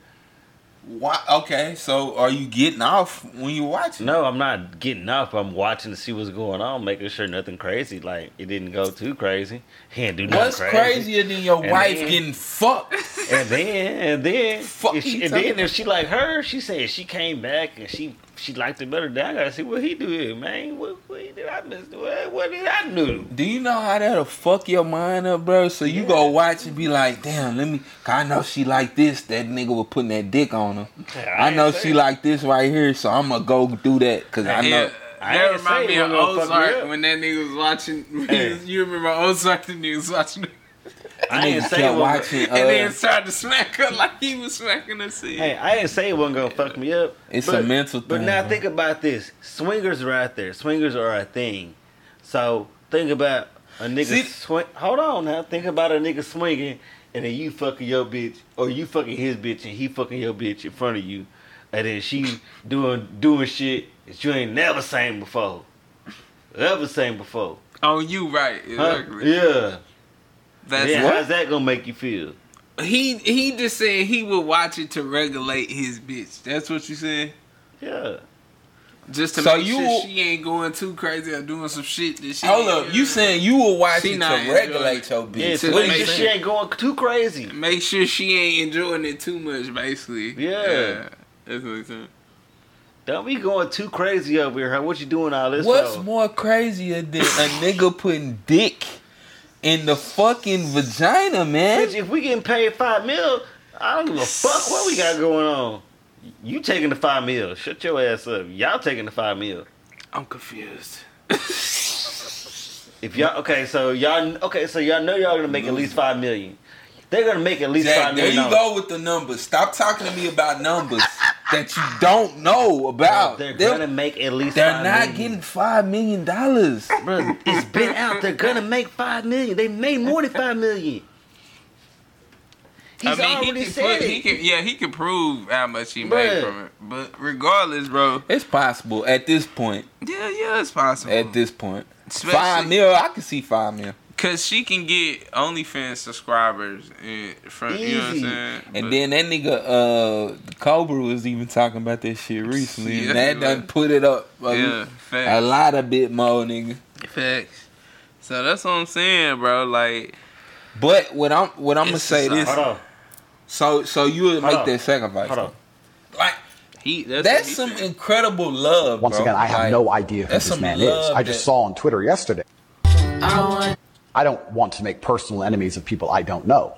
Why? Okay, so are you getting off when you watch? No, I'm not getting up. I'm watching to see what's going on, making sure nothing crazy. Like it didn't go too crazy. Didn't do nothing What's crazy. crazier than your And wife then- getting fucked? And then, and then, she, and then if she like her, she said she came back and she she liked it better. Then I gotta see what he do, here, man. What, what did I miss? What, what did I do? Do you know how that'll fuck your mind up, bro? So you go watch and be like, damn, let me. Cause I know she like this. That nigga was putting that dick on her. I, ain't know saying- she like this right here, so I'm gonna go do that. Cause I know. I that ain't remind me of wasn't gonna fuck me Ozark when that nigga was watching. Hey. you remember Ozark? The nigga was watching, it, I Niggas didn't say it kept wasn't- watching. and then Uh, started to smack her like he was smacking her. Seat. Hey, I didn't say it wasn't gonna fuck me up. It's a mental thing. But now think about this: swingers are out there. Swingers are a thing. So think about a nigga See- swing. Hold on now. Think about a nigga swinging, and then you fucking your bitch, or you fucking his bitch, and he fucking your bitch in front of you, and then she doing doing shit that you ain't never seen before, ever seen before. On you, right? Huh? Yeah. That's Then how's that gonna make you feel? he. He just said he would watch it to regulate his bitch. That's what you said. Yeah. Just to So make you- sure she ain't going too crazy or doing some shit that she. Hold up, you saying you will watch She it to enjoying regulate your bitch? Yeah. to To make sure she ain't going too crazy. Make sure she ain't enjoying it too much, basically. Yeah. That's what I'm saying. Don't be going too crazy over here, huh? What you doing all this What's for? more crazier than a nigga putting dick in the fucking vagina, man? Bitch, if we getting paid five mil, I don't give a fuck what we got going on. You taking the five mil. Shut your ass up. Y'all taking the five mil. I'm confused. If y'all okay, so y'all okay, so y'all know y'all gonna make at least five million. They're gonna make at least Jack, five there you dollars. go with the numbers. Stop talking to me about numbers that you don't know about. They're They're, gonna make at least. they're five not million. getting five million dollars. Bro, it's been out. They're gonna make five million. They made more than five million. He's I mean, already he can, said put, it. he can, yeah, he can prove how much he Bruh. made from it. But regardless, bro, It's possible at this point. yeah, yeah, it's possible. At this point, Especially- five mil, I can see five mil. Cause she can get OnlyFans subscribers and from you know what I'm saying. And But- then that nigga, uh, Cobra was even talking about that shit recently, Yeah, and that he done was. put it up a, yeah, a lot of bit more, nigga. facts. So that's what I'm saying, bro. Like, But what I'm what I'm gonna say just- this. Hold on. So so you would Hold make on. that sacrifice? Hold on. Like he that's, that's he some said. incredible love. Once bro. again, I have Like, no idea who this some man is. love I just that- saw on Twitter yesterday. I don't want to make personal enemies of people I don't know.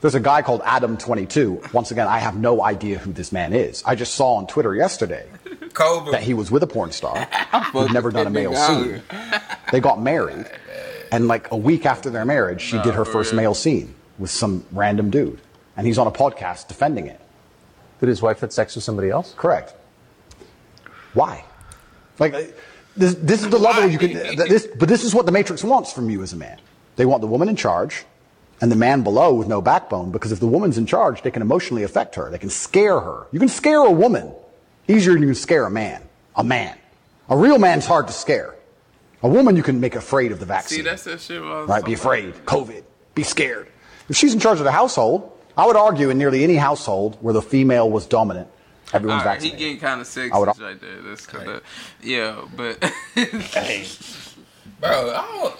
There's a guy called Adam22. Once again, I have no idea who this man is. I just saw on Twitter yesterday Cobra. that he was with a porn star who'd never done a male scene. They got married, and like a week after their marriage, she did her first male scene with some random dude, and he's on a podcast defending it. That his wife had sex with somebody else? Correct. Why? Like this, this is the level you can. This, but this is what the Matrix wants from you as a man. They want the woman in charge and the man below with no backbone because if the woman's in charge, they can emotionally affect her. They can scare her. You can scare a woman easier than you can scare a man. A man. A real man's hard to scare. A woman you can make afraid of the vaccine. See, that's that shit. Right? Be afraid. COVID. Be scared. If she's in charge of the household, I would argue in nearly any household where the female was dominant, everyone's All right, he vaccinated. getting kind of sexist I would- right there. That's kind of yeah, but Hey, Bro, I don't,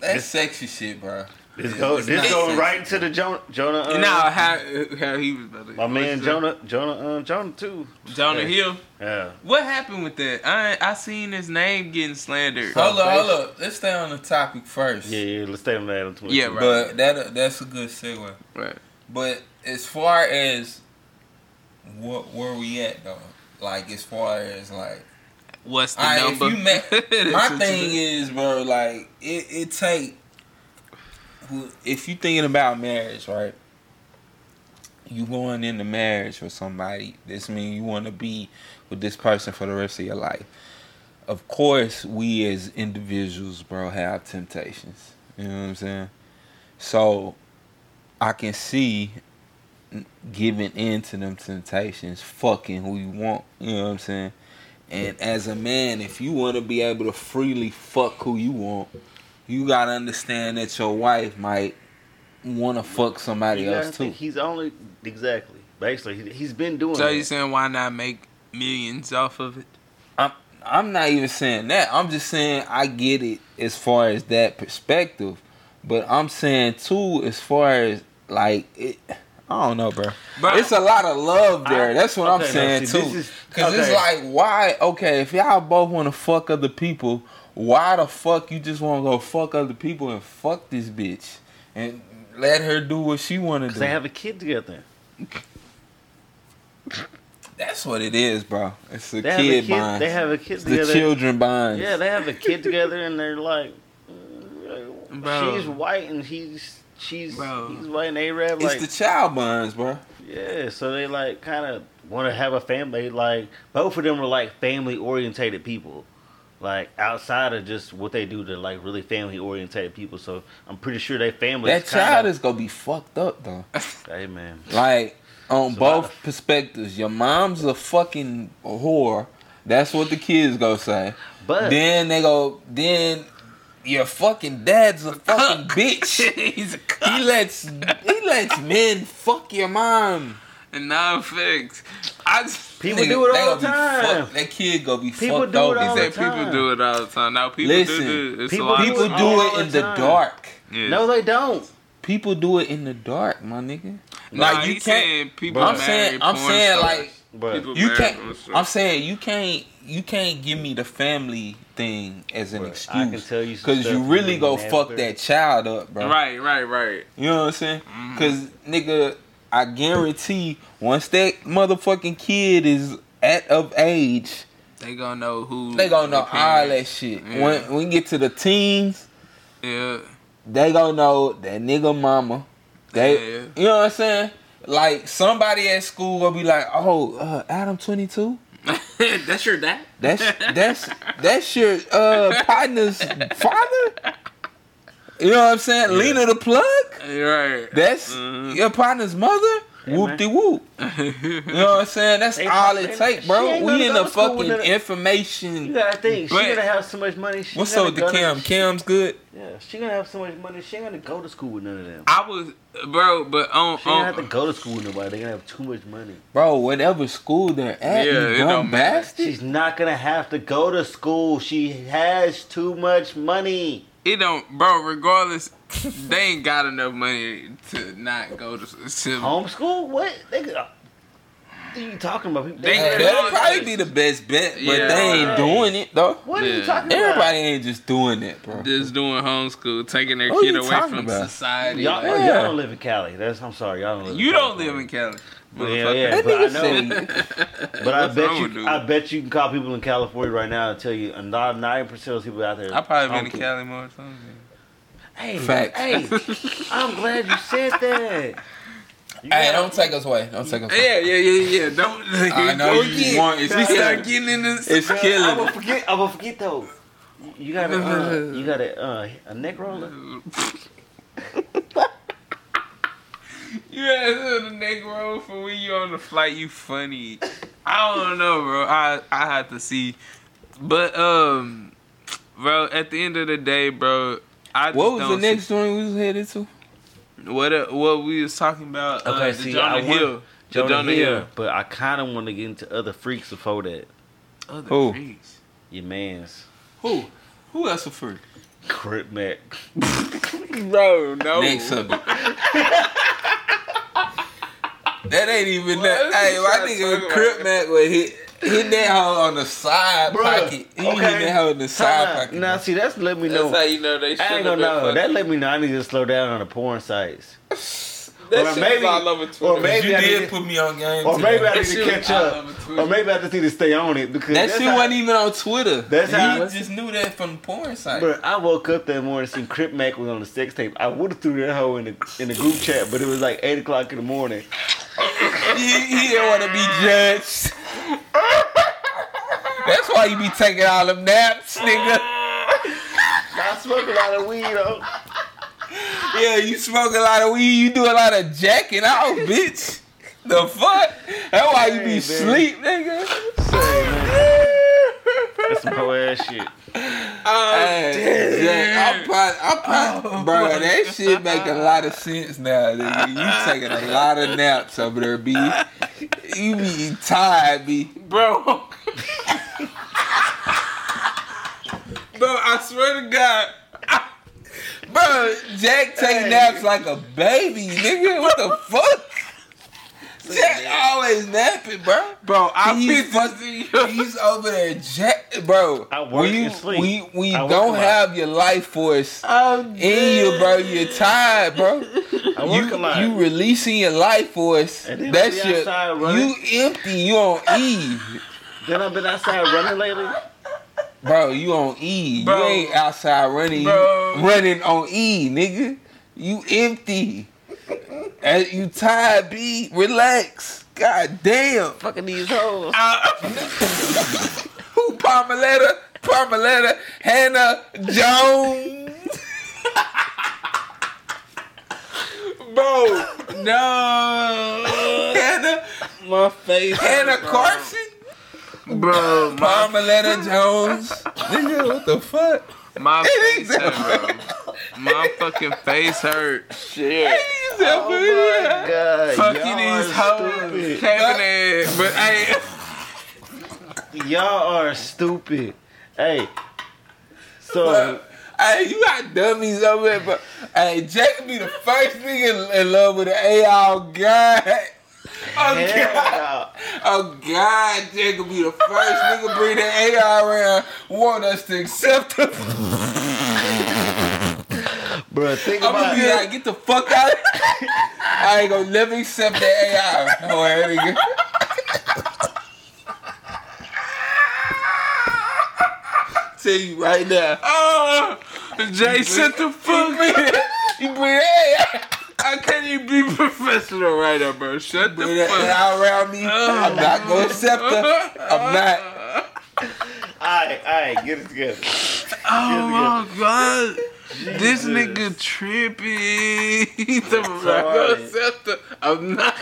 that's sexy shit, bro. this go It's this go sexy. right into the Jonah Jonah. Uh, you how how he was about to. my man what's Jonah Jonah uh, Jonah too. that? Jonah Hill. Yeah. What happened with that? I I seen his name getting slandered. Hold up, hold up. Let's stay on the topic first. Yeah, yeah. Let's stay on that. on 22. Yeah, right. But that that's a good segue. Right. But as far as what where we at though, like as far as like, What's the Alright, if number? met- my thing is, bro, like it it take if you thinking about marriage, right? You going into marriage with somebody. This means you want to be with this person for the rest of your life. Of course, we as individuals, bro, have temptations. You know what I'm saying? So I can see giving in to them temptations, fucking who you want. You know what I'm saying? And as a man, if you want to be able to freely fuck who you want, you gotta understand that your wife might want to fuck somebody You else too. He's only exactly. Basically, he, he's been doing. So that. you saying why not make millions off of it? I'm I'm not even saying that. I'm just saying I get it as far as that perspective, but I'm saying too as far as like it. I don't know, bro. Bro. it's a lot of love there. I- That's what I'm okay, now, saying see, too. this is- Cause it's like, why? Okay, if y'all both want to fuck other people, why the fuck you just want to go fuck other people and fuck this bitch and let her do what she want to Because do? they have a kid together. That's what it is, bro. It's a They have a kid kid. bond. They have a kid It's the together. children bond. Yeah, they have a kid together, and they're like, Bro. she's white and he's she's Bro. he's white and Arab. It's the child bonds, bro. yeah, so they like kind of want to have a family. Like both of them are like family orientated people. Like outside of just what they do, they're like really family orientated people. So I'm pretty sure they family. That child is gonna be fucked up though. Hey man, Like on It's a both lot of- perspectives. Your mom's a fucking whore. That's what the kids go say. but Then they go. Then your fucking dad's a fucking bitch. He's a He lets he lets men fuck your mom. And now fix. I just, people Nigga, do it all the time. fuck- that kid gonna be People fucked do it all the said people do it all the time. Now people Listen, do it. It's people a lot do of People it do all it the in the time. dark. Yeah. No, they don't. People do it in the dark, my nigga. Nah, Like you can't. saying people I'm marry saying. I'm saying stars. like. But People You can't. I'm saying you can't. You can't give me the family thing as an But excuse. I can tell you because you you really go never- fuck that child up, bro. Right, right, right. You know what I'm saying? Mm-hmm. Because nigga, I guarantee once that motherfucking kid is at of age, They gonna know who. they gonna know the all that shit. Yeah. When when we get to the teens, Yeah. they gonna know that nigga mama. They, Yeah. you know what I'm saying? Like somebody at school will be like, "Oh, uh, Adam 22." That's your dad. That's that's that's your uh partner's father. You know what I'm saying? Lena the plug. Right. That's Mhm. your partner's mother. Hey, Whoop de whoop. You know what I'm saying? That's Hey, all it takes, bro. We in the to fucking information. You gotta think, But- she gonna have so much money. She What's gonna up with the go to- Cam? Cam's good. Yeah, she gonna have so much money. She ain't gonna go to school with none of them. I was, bro, but on She ain't have to go to school with nobody. They gonna have too much money. Bro, whatever school they're at, Yeah, you dumb don't matter. bastard. She's not gonna have to go to school. She has too much money. It don't, bro. Regardless, they ain't got enough money to not go to. to Homeschool? What? They could. Uh, what are you talking about? They- Hey, They- that'll probably be the best bet, but Yeah. they ain't doing it though. What are you Yeah. talking about? Everybody ain't just doing it, bro. just doing homeschool, taking their What kid away from about? society. Y'all, like- Yeah. y'all don't live in Cali. That's I'm sorry. Y'all don't live. you in don't California. live in Cali. Yeah, yeah, but I know. But I bet you, dude? I bet you can call people in California right now and tell you, and ninety percent of those people out there. I probably been to. Cali more times. Hey, Facts. hey, I'm glad you said that. You Hey, don't take us away. Don't take us away. Yeah, yeah, yeah, yeah. Don't. I know you again. want- it's we start killing. getting in this. It's killing. I'm gonna forget. I'm gonna forget though. You got a uh, you got a uh, a neck roller. You had the Negro for when you on the flight. You funny. I don't know, bro. I I had to see, but um, bro. At the end of the day, bro. I just What was the next joint we was headed to? What uh, what we was talking about? uh, Okay, the see, Jonah I want- Hill. The Jonah, Jonah Hill, Hill. but I kind of want to get into other freaks before that. Other Who? freaks. Your man's Who? Who else a freak? Crip Mac. Bro, no. Next subject. that ain't even What that. Hey, you my trying to nigga Crip? Mac would hit hit that hoe on the side Bruh, pocket. He hit that hoe in the side Time out. pocket. Now, see, that's let me know. That's how you know they should I ain't gonna know. That let me know I need to slow down on the porn sites. That or shit maybe- was all over Twitter. or maybe you I did need- put me on game. Or today. maybe I need to catch up. Or maybe I just need to stay on it because that shit how- wasn't even on Twitter. That's he how- just knew that from the porn site. Bro, I woke up that morning and seen Crip Mac was on the sex tape. I would have threw that hoe in the in the group chat, but it was like eight o'clock in the morning. he, he didn't want to be judged. That's why you be taking all them naps, nigga. I smoke a lot of weed though. Yeah, you smoke a lot of weed, you do a lot of jacking out, bitch. The fuck? That's why you be man. sleep, nigga. That's some whole ass shit. Hey, Jack, I'm proud, I'm proud, bro. That shit make a lot of sense now, nigga. You taking a lot of naps over there, B. You be tired, B. bro. bro, I swear to God, Bro, Jack take naps like a baby, nigga. What the fuck? Jack always napping, bro. bro, I He's, he's fuck- he's over there, Jack, bro. I work when you and sleep. when you, when I don't have your life force Oh, in you, bro, you're tired, bro. I work you, a lot. you releasing your life force. And then That's your outside running. you empty. You on E, then I've been outside running lately. bro. You on E. Bro. You ain't outside running. Bro. You running on E, nigga. You empty. And you tired, B. Relax. God damn. Fucking these hoes. Uh, who Parmaletta? Parmaletta. Hannah Jones. bro, no, Hannah. my face, Hannah bro. Carson. bro, my, Parmaletta Jones. Nigga, what the fuck? My face hurt, bro. My fucking face hurt. Shit. Oh my god. Fucking y'all these are hoes, stupid. Kevin. But hey, Y'all are stupid. Hey. So But, hey, you got dummies over there, but hey, Jacob be the first nigga in love with an AI guy. Oh hell God, no. oh God, Jacob be the first nigga bring the AI around, want us to accept him. Bro, think I'm gonna about be it. like, get the fuck out. I ain't gonna never accept that AI. No, oh, that nigga. Tell you right now. oh, Jay, shut the fuck up. You bring that AI. I can't even be professional right now, bro. Shut the Bring fuck up. Around me. I'm not gonna accept her. I'm not. Alright, alright, get it together. Oh my god. This nigga tripping. He's the Sorry. receptor. I'm not.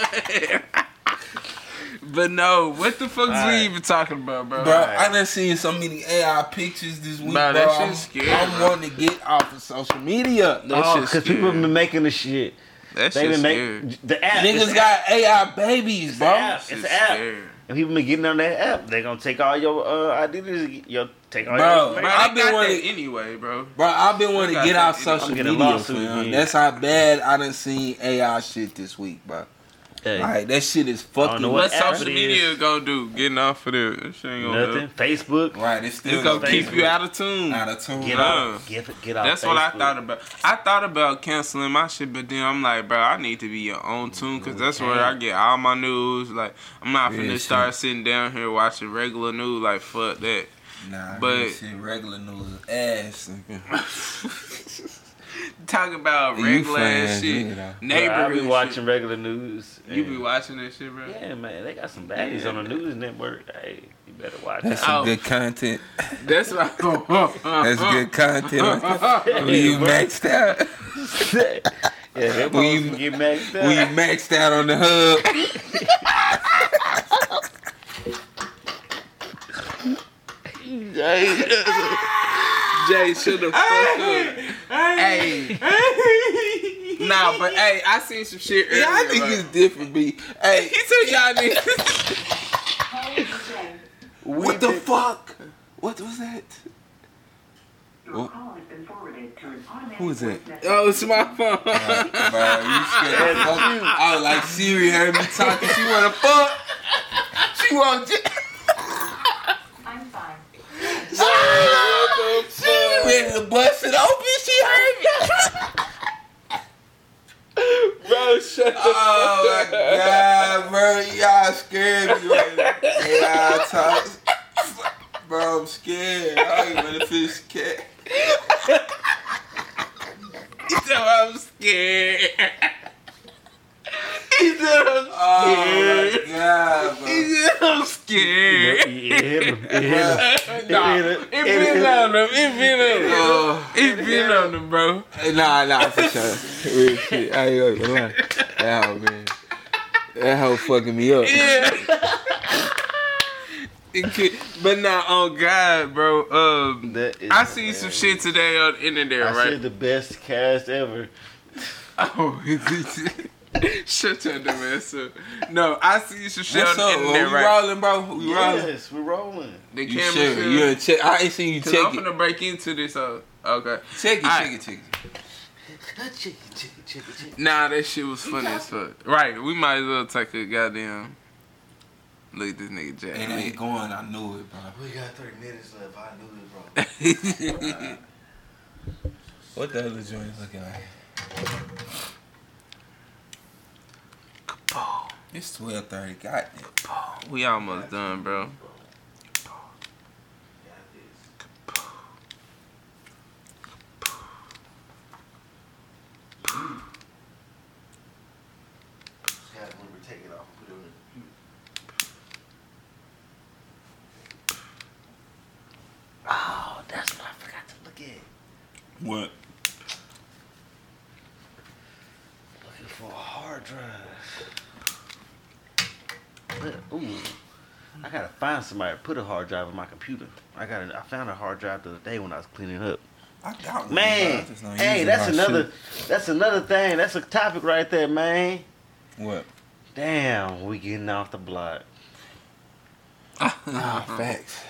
but no, what the fuck is Alright. we even talking about, bro? Bro, I done seen so many AI pictures this week, Bro, bro. that I'm, shit's scary, I'm bro. wanting to get off of social media. That Oh, shit's because people have scary. been making the shit. That They've shit's been scary. making the app. Niggas the got AI babies, the bro. app. It's Shit's the app. scary. And people been getting on that app. They gonna take all your uh, identities, your take all Bro, your Bro. I've been wanting- anyway, bro. Bro, I've been wanting to get that off social I'm getting a media, lawsuit fam. again. That's how bad I done seen AI shit this week, bro. Hey, Like that shit is don't fucking. know What What social media is? gonna do? Getting off of there. That shit ain't gonna nothing. do. Facebook. Right, it's still It's gonna keep you out of tune. out of tune. Get Nah. off. Get, get off. That's what I thought about. I thought about canceling my shit, but then I'm like, bro, I need to be your own tune because mm, that's where I get all my news. Like, I'm not Real finna shit. start sitting down here watching regular news. Like, fuck that. Nah, But- but shit, regular news is ass. Talk about regular fans, ass shit. nigga, though. Bro, I Neighborhood be shit. watching regular news. You be watching that shit, bro? Yeah, man, they got some baddies Yeah, on the man. news network. Hey, you Better watch That's out. some Oh. good content. That's right. That's good content. When you maxed out, Yeah, that Will you- get maxed out. when you maxed out on the hub. Jay should have fucked up. Hey. nah, but hey, I seen some shit earlier. Yeah, I think right? it's different, B. Hey, He said y'all niggas. what the fuck? What was that? Your call has been forwarded to an automatic Who is it? message. Oh, it's my phone. Bro, you scared the fuck? I was like, Siri heard me talking. She wanna fuck. She want. J- I'm fine. She ready to bust it open. She heard me. Bro, shut the Oh my god, bro, y'all scared me. Y'all talk. Bro, I'm scared. I don't even want to finish the cat. He said I'm scared. Oh my bro. He I'm scared. It hit him. It hit him. Nah, It it hit him. been on him. It been on him. Oh, It been on him, bro. nah, nah, for sure. Real shit. I ain't gonna lie. Hoe, man. That hoe fucking me up. Yeah. But nah, on God, bro. Um, is I see some shit today on the internet, I right? the best cast ever. Oh, shut your dumb ass up. No, I see some shit What's on the up? internet, we right? rolling, bro? We rolling. Yes, we're rolling. The You camera sure? should- You a check? I ain't seen you Cause check I'm it. gonna break into this. Uh, okay. Check it, Alright. check it, check it. Nah, that shit was funny as fuck. Right, we might as well take a goddamn look at this nigga Jack. It ain't going. I knew it, bro. We got 30 minutes left. I knew it, bro. What the other joint looking like? It's twelve thirty. Goddamn. we almost done, bro. Gotta remember to take it off and put it on the Oh, that's what I forgot to look at. What? Looking for a hard drive. Look, Ooh. I gotta find somebody to put a hard drive in my computer. I got I found a hard drive the other day when I was cleaning up. I got one. Man, bro. I just don't hey, that's my another that's another thing. That's a topic right there, man. What? Damn, we getting off the block. Nah, facts.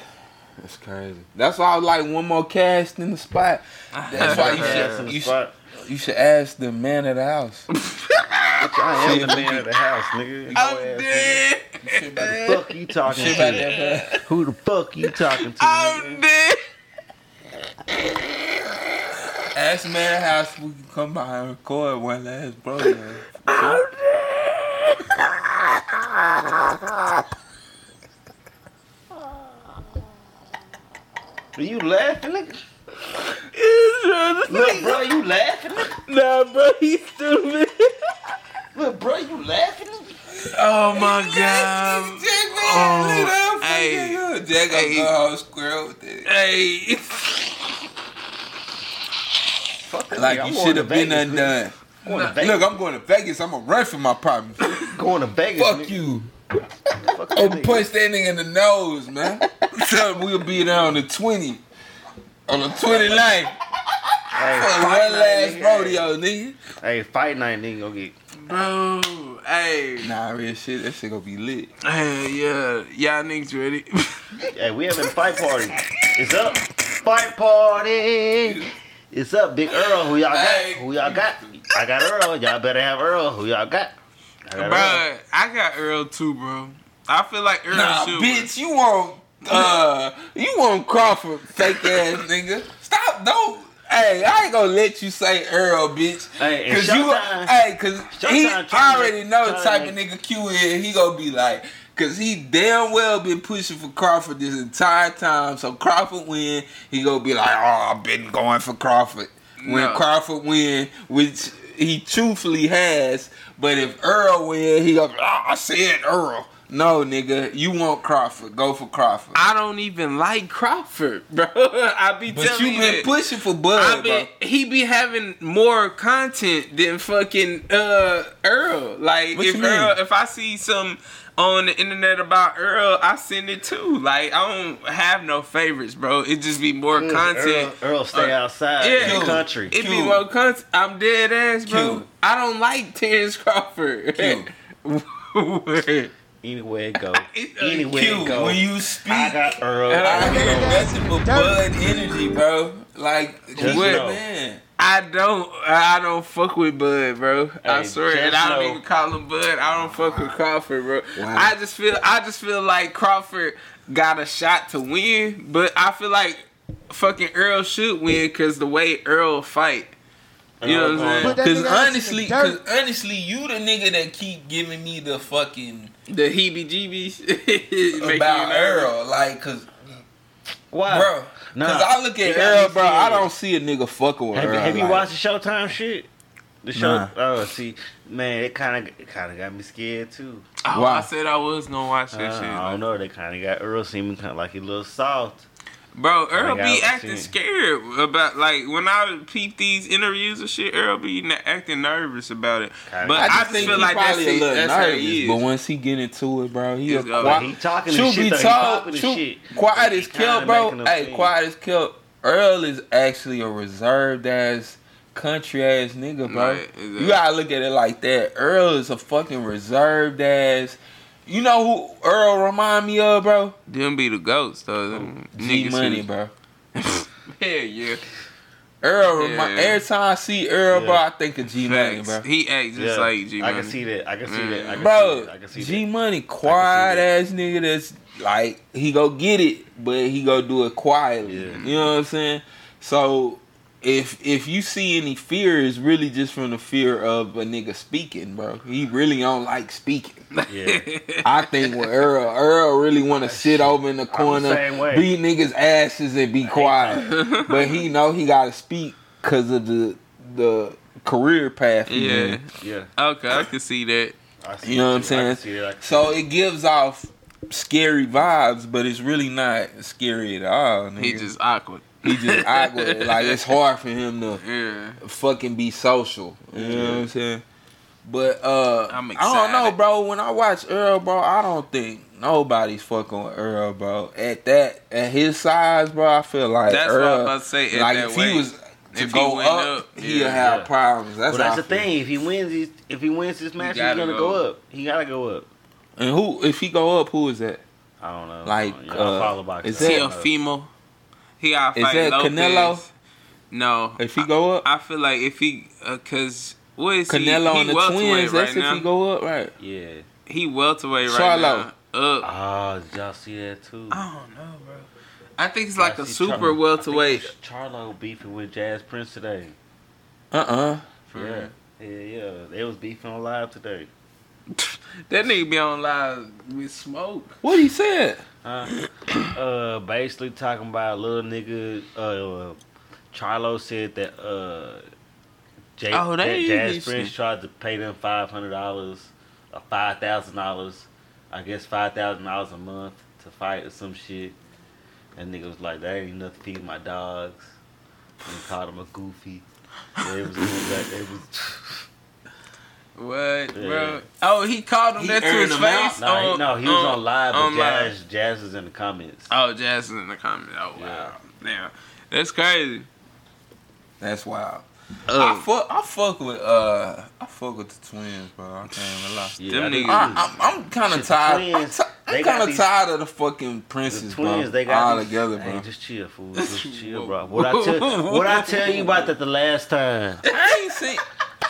That's crazy. That's why I was like one more cast in the spot. That's why you Ass in should you should, spot. You should ask the man of the house. I am the man of the house, nigga. I'm Your ass, dead. Shit Who the fuck you talking shit to? that. Who the fuck you talking to? I'm nigga? dead. Ask the man of the house we can come by and record one last program. Are you laughing, nigga? Look, bro, you laughing? nigga? Nah, bro, he's stupid. Look, bro, you laughing? nigga? Oh my god. Oh, hey. Jack Hey. go whole square with it. Hey. Fuck that Like nigga, I'm you going should to have been Vegas, nigga. undone. Going to Vegas. Look, I'm going to Vegas. I'm gonna run for my problems. going to Vegas. Fuck nigga. you. Fuck that Oh, punch that nigga in the nose, man. Tell him we'll be there on the 20. On the 29th. Hey, For fight one night, last nigga. rodeo, nigga. Hey, fight night, nigga, gonna get. Bro, hey. Nah, real shit. That shit gonna be lit. Hey, yeah. Y'all niggas ready? Hey, we having a fight party. It's up. Fight party. It's up, Big Earl. Who y'all got? Who y'all got? I got Earl. Y'all better have Earl. Who y'all got? I got Earl. bro, I got Earl too, bro. I feel like Earl Nah, should. bitch, you want uh you want Crawford fake ass nigga. Stop don't Hey, I ain't gonna let you say Earl, bitch. Hey, Cause you, hey, cause he Showtime trying to I already know the type of nigga Q is. He gonna be like, cause he damn well been pushing for Crawford this entire time. So Crawford win, he gonna be like, oh, I've been going for Crawford. When No. Crawford win, which he truthfully has, but if Earl win, he gonna be, oh, I said Earl. No, nigga, you want Crawford? Go for Crawford. I don't even like Crawford, bro. I be but telling you you been that. pushing for Bud, I bro. he be having more content than fucking uh Earl. Like What if you mean? Earl, if I see some on the internet about Earl, I send it too. Like I don't have no favorites, bro. It just be more content. Earl, Earl stay Uh, outside yeah. in the country. It be more content. I'm dead ass, bro. Q. I don't like Terrence Crawford. Q. Anywhere it go, uh, anywhere Q, it go. when you speak, I got Earl. I hear Earl. nothing but Bud energy, bro. Like, Just what, know. man? I don't. I don't fuck with Bud, bro. I swear, just and I don't know- even call him Bud. I don't fuck with Crawford, bro. Wow. I just feel. I just feel like Crawford got a shot to win, but I feel like fucking Earl should win because the way Earl fight. You know what I'm saying? Because honestly, cause honestly, you the nigga that keep giving me the fucking The heebie-jeebies about Earl, like, cause Why? bro, Nah, cause I look at Earl, me bro, I don't see a nigga fucking with Have, Earl. have you like- watched the Showtime shit? The show. Nah. Oh, see, man, it kind of, kind of got me scared too. Oh, Why? I said I was gonna watch that Uh, shit. I don't know. They kind of got Earl seeming kind of like he a little soft. Bro, Earl think be acting scared about like when I peep these interviews and shit. Earl be n- acting nervous about it. Kinda. But I I, just just think feel like that's, probably a it, little that's how nervous, he is. but once he get into it, bro, he a He's, quiet. He talking Truth shit be though. He told, popping this truth- shit. quiet He as kinda bro. Hey, think. quiet as kept. Earl is actually a reserved ass, country ass nigga, bro. Right, exactly. You gotta look at it like that. Earl is a fucking reserved ass. You know who Earl remind me of, bro? Them be the goats though. Them G niggas Money, who- bro. Hell yeah. Earl, Yeah. remi- every time I see Earl, bro, I think of G Money, bro. He act just Yeah, like G I Money. I can see that. I can see that. I can Bro, see that. I can see G Money, quiet that. ass nigga that's like he go get it, but he go do it quietly. Yeah. You know what I'm saying? So if if you see any fear, it's really just from the fear of a nigga speaking, bro. He really don't like speaking. Yeah. I think with Earl, Earl really want to sit over in the corner, same way. beat niggas asses and be quiet. but he know he got to speak because of the the career path. Yeah. in. Yeah. Okay, I can see that. I see You know what I'm that too. I saying? see that. I can So see it gives off scary vibes, but it's really not scary at all. Nigga. He just awkward. He just awkward. like it's hard for him to Yeah. fucking be social. You know what I'm saying? But uh, I'm I don't know, bro. When I watch Earl, bro, I don't think nobody's fucking with Earl, bro. At that, at his size, bro, I feel like That's what I'm about to say. At like that if weight. he was to If he go went up, up, he'll yeah. have problems. That's But that's the feel. thing. If he wins, these, if he wins this match, he's gotta gonna go. go up. He gotta go up. And who, if he go up, who is that? I don't know. Like, you know, I uh, follow boxing. is He that- don't a know. female. He got Is fight that Lopez. Canelo? No. If he go up, I feel like if he, uh, cause what is he? Canelo he and the twins. right That's now. if he go up, right? Yeah. He welterweight right Charlo. now. Up. Oh, did y'all see that too? I don't know, bro. I think it's like I a see super Char- I think welterweight. Charlo beefing with Jas Prince today. Uh uh Yeah. Yeah, yeah. They was beefing on live today. That nigga be on live with smoke. What he said? Huh? uh, basically talking about a little nigga. Uh, Charlo said that uh, J- Oh, that Jas Prince tried to pay them five hundred dollars or five thousand dollars. I guess five thousand dollars a month to fight or some shit. And nigga was like, "That ain't enough to feed my dogs." And called him a goofy. They was doing that. They was. What, Yeah. bro? Oh, he called him He that to his face. No, he, no, he was on live, but on live. Jas, Jas is in the comments. Oh, Jas is in the comments. Oh wow, damn, that's crazy. That's wild. I Oh, fuck, I fuck with uh, I fuck with the twins, bro. I can't even lie. Yeah, Them I do niggas- too. I, I'm, I'm kind Shit, of the tired. I'm, ti- they I'm kind of these- tired of the fucking The princes, twins, bro. they got all these- together, Hey, bro. just chill, fool. Just chill, bro. What I tell, what I tell you about that the last time? I ain't seen,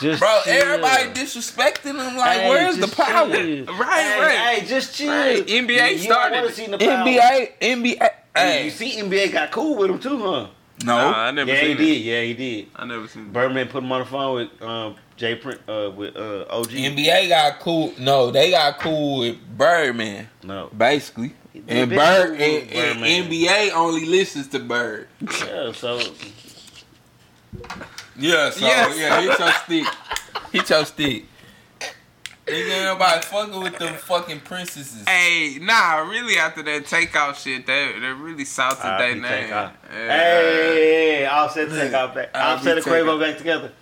Just bro. chill. Everybody disrespecting them. Like, Hey, where's the power? chill. Right, hey, right. Hey, just chill. Right. NBA you, you started Don't wanna it. see the power. NBA, NBA. Hey, Hey, you see, NBA got cool with him too, huh? no, Nah, I never yeah, he seen did. it. Yeah, he did. I never seen it. Birdman put him on the phone with um, J Prince, uh, with uh, OG. NBA got cool. No, they got cool with Birdman, No, basically. And been Bird cool and, and NBA only listens to Bird. yeah. So Yeah, so Yes. yeah, he your stick. He your stick. Nigga, ain't nobody fucking with them fucking princesses. Hey, nah, really after that takeoff shit, they they really salted I'll their name. Takeoff. Yeah. Hey, Offset take off back. I'll Offset be and Quavo back together.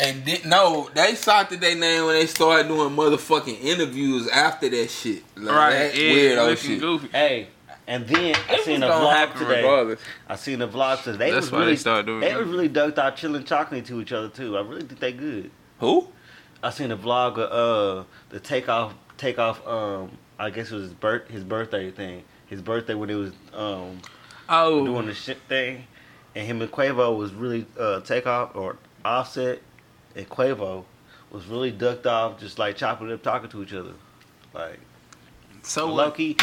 And did, no, they shouted their name when they started doing motherfucking interviews after that shit. Like, Right, that yeah, weirdo looking shit. goofy. Hey, and then I seen a vlog today. regardless. I seen a vlog today. They That's was why really they started doing They it. was really ducked out chilling chocolate to each other too. I really think they good. Who? I seen a vlog of uh the takeoff takeoff um I guess it was his birth his birthday thing. His birthday when it was um Oh, doing the shit thing, and him and Quavo was really uh takeoff or Offset and Quavo was really ducked off, just like chopping up, talking to each other, like so low what? key.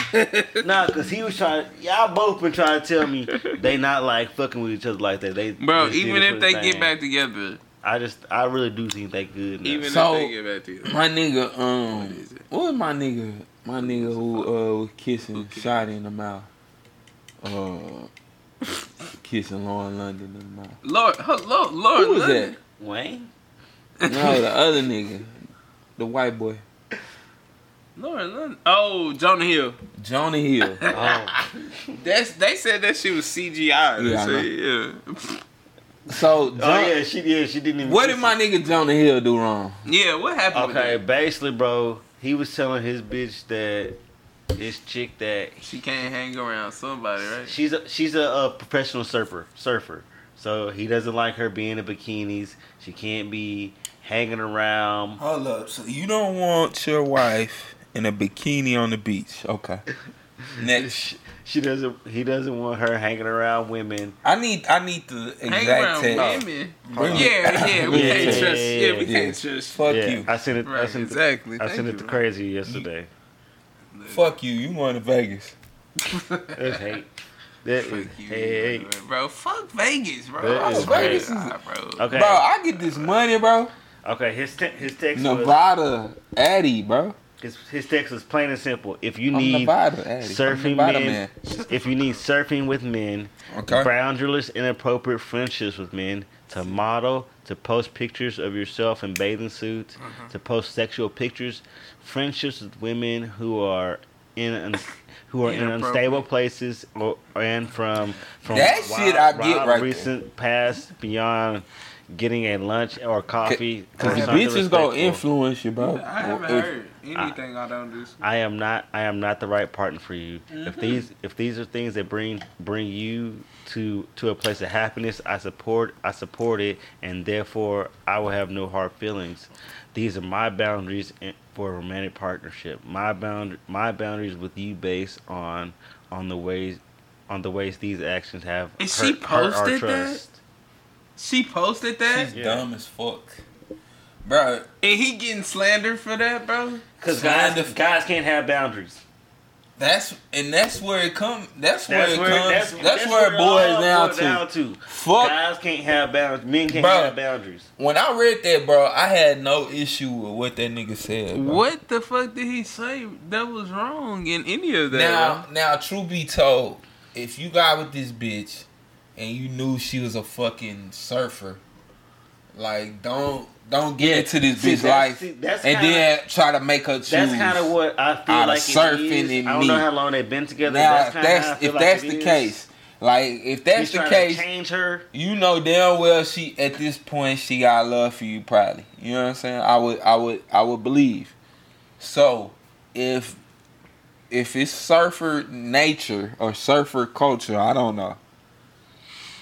nah, cause he was trying. Y'all both been trying to tell me they not like fucking with each other like that. They Bro, even if they the get back together, I just I really do think they good. Now. even So- if they get back together, My nigga, um, What is it? what was my nigga? My nigga who uh was kissing Shotty in the mouth. Uh, kissing Lauren London in the mouth. Lord, huh, Lord, Lord, Who was London. that? Wayne. No, the other nigga, the white boy, Lord, London. Oh, Jonah Hill. Jonah Hill. Oh, That's they said that she was CGI. Yeah, I said, yeah. So, Jon- oh yeah, she yeah she didn't even. what did my nigga Jonah Hill do wrong? Yeah, what happened? with Okay, that? basically, bro, he was telling his bitch that his chick that She can't hang around somebody, right? she's a she's a, uh professional surfer surfer. So he doesn't like her being in bikinis. She can't be hanging around. Hold up. So you don't want your wife in a bikini on the beach? Okay. Next, She, she doesn't. He doesn't want her hanging around women. I need I need the Hang exact around text. women. Bring. Yeah, yeah, we Yeah, can't yeah, trust. yeah, Yeah, we yeah. can't trust. Fuck yeah, you. I sent it. I Right, sent it. exactly. I Thank sent it to bro. crazy yesterday. Fuck you. You going to Vegas? That's hate. That Fuck is you, hate. bro. Fuck Vegas, bro. That Oh, is Vegas crazy, is- bro. Okay. Bro, I get this money, bro. Okay. His te- his text was Nevada Addy, bro. His, his text was plain and simple. If you I'm need Nevada Addy. Surfing Nevada men, man. if you need surfing with men, Okay. boundaryless, inappropriate friendships with men, to model, to post pictures of yourself in bathing suits, Uh-huh. to post sexual pictures, friendships with women who are in un- who are in unstable places or and from from That shit I get right there. recent past beyond getting a lunch or coffee. Cause the something bitches gonna influence you, bro. I haven't If- heard anything I, don't do. I am not I am not the right partner for you. Mm-hmm. If these if these are things that bring bring you to to a place of happiness, I support I support it and therefore I will have no hard feelings. These are my boundaries for a romantic partnership. My bound my boundaries with you based on on the ways on the ways these actions have And she hurt, hurt our posted that? trust. She posted that, She's Yeah. dumb as fuck, bro. and he getting slandered for that, bro. Because guys, of- guys can't have boundaries. That's and that's where it come. That's where it comes. that's, That's, where it boils all down boils to. down to. Fuck. Guys can't have boundaries. Men can't Bro. have boundaries. When I read that, bro, I had no issue with what that nigga said. Bro. What the fuck did he say that was wrong in any of that? Now, now, true be told, if you got with this bitch and you knew she was a fucking surfer, like don't don't get Yeah, into this see, bitch life see, and kinda- then try to make her choose. That's kind of what I feel out like surfing it is. and I don't me. know how long they've been together. now, that's if I that's if like that's the is. case, like if that's He's the case, change her. you know damn well she at this point she got love for you probably. You know what I'm saying? I would I would I would believe. So if if it's surfer nature or surfer culture, I don't know.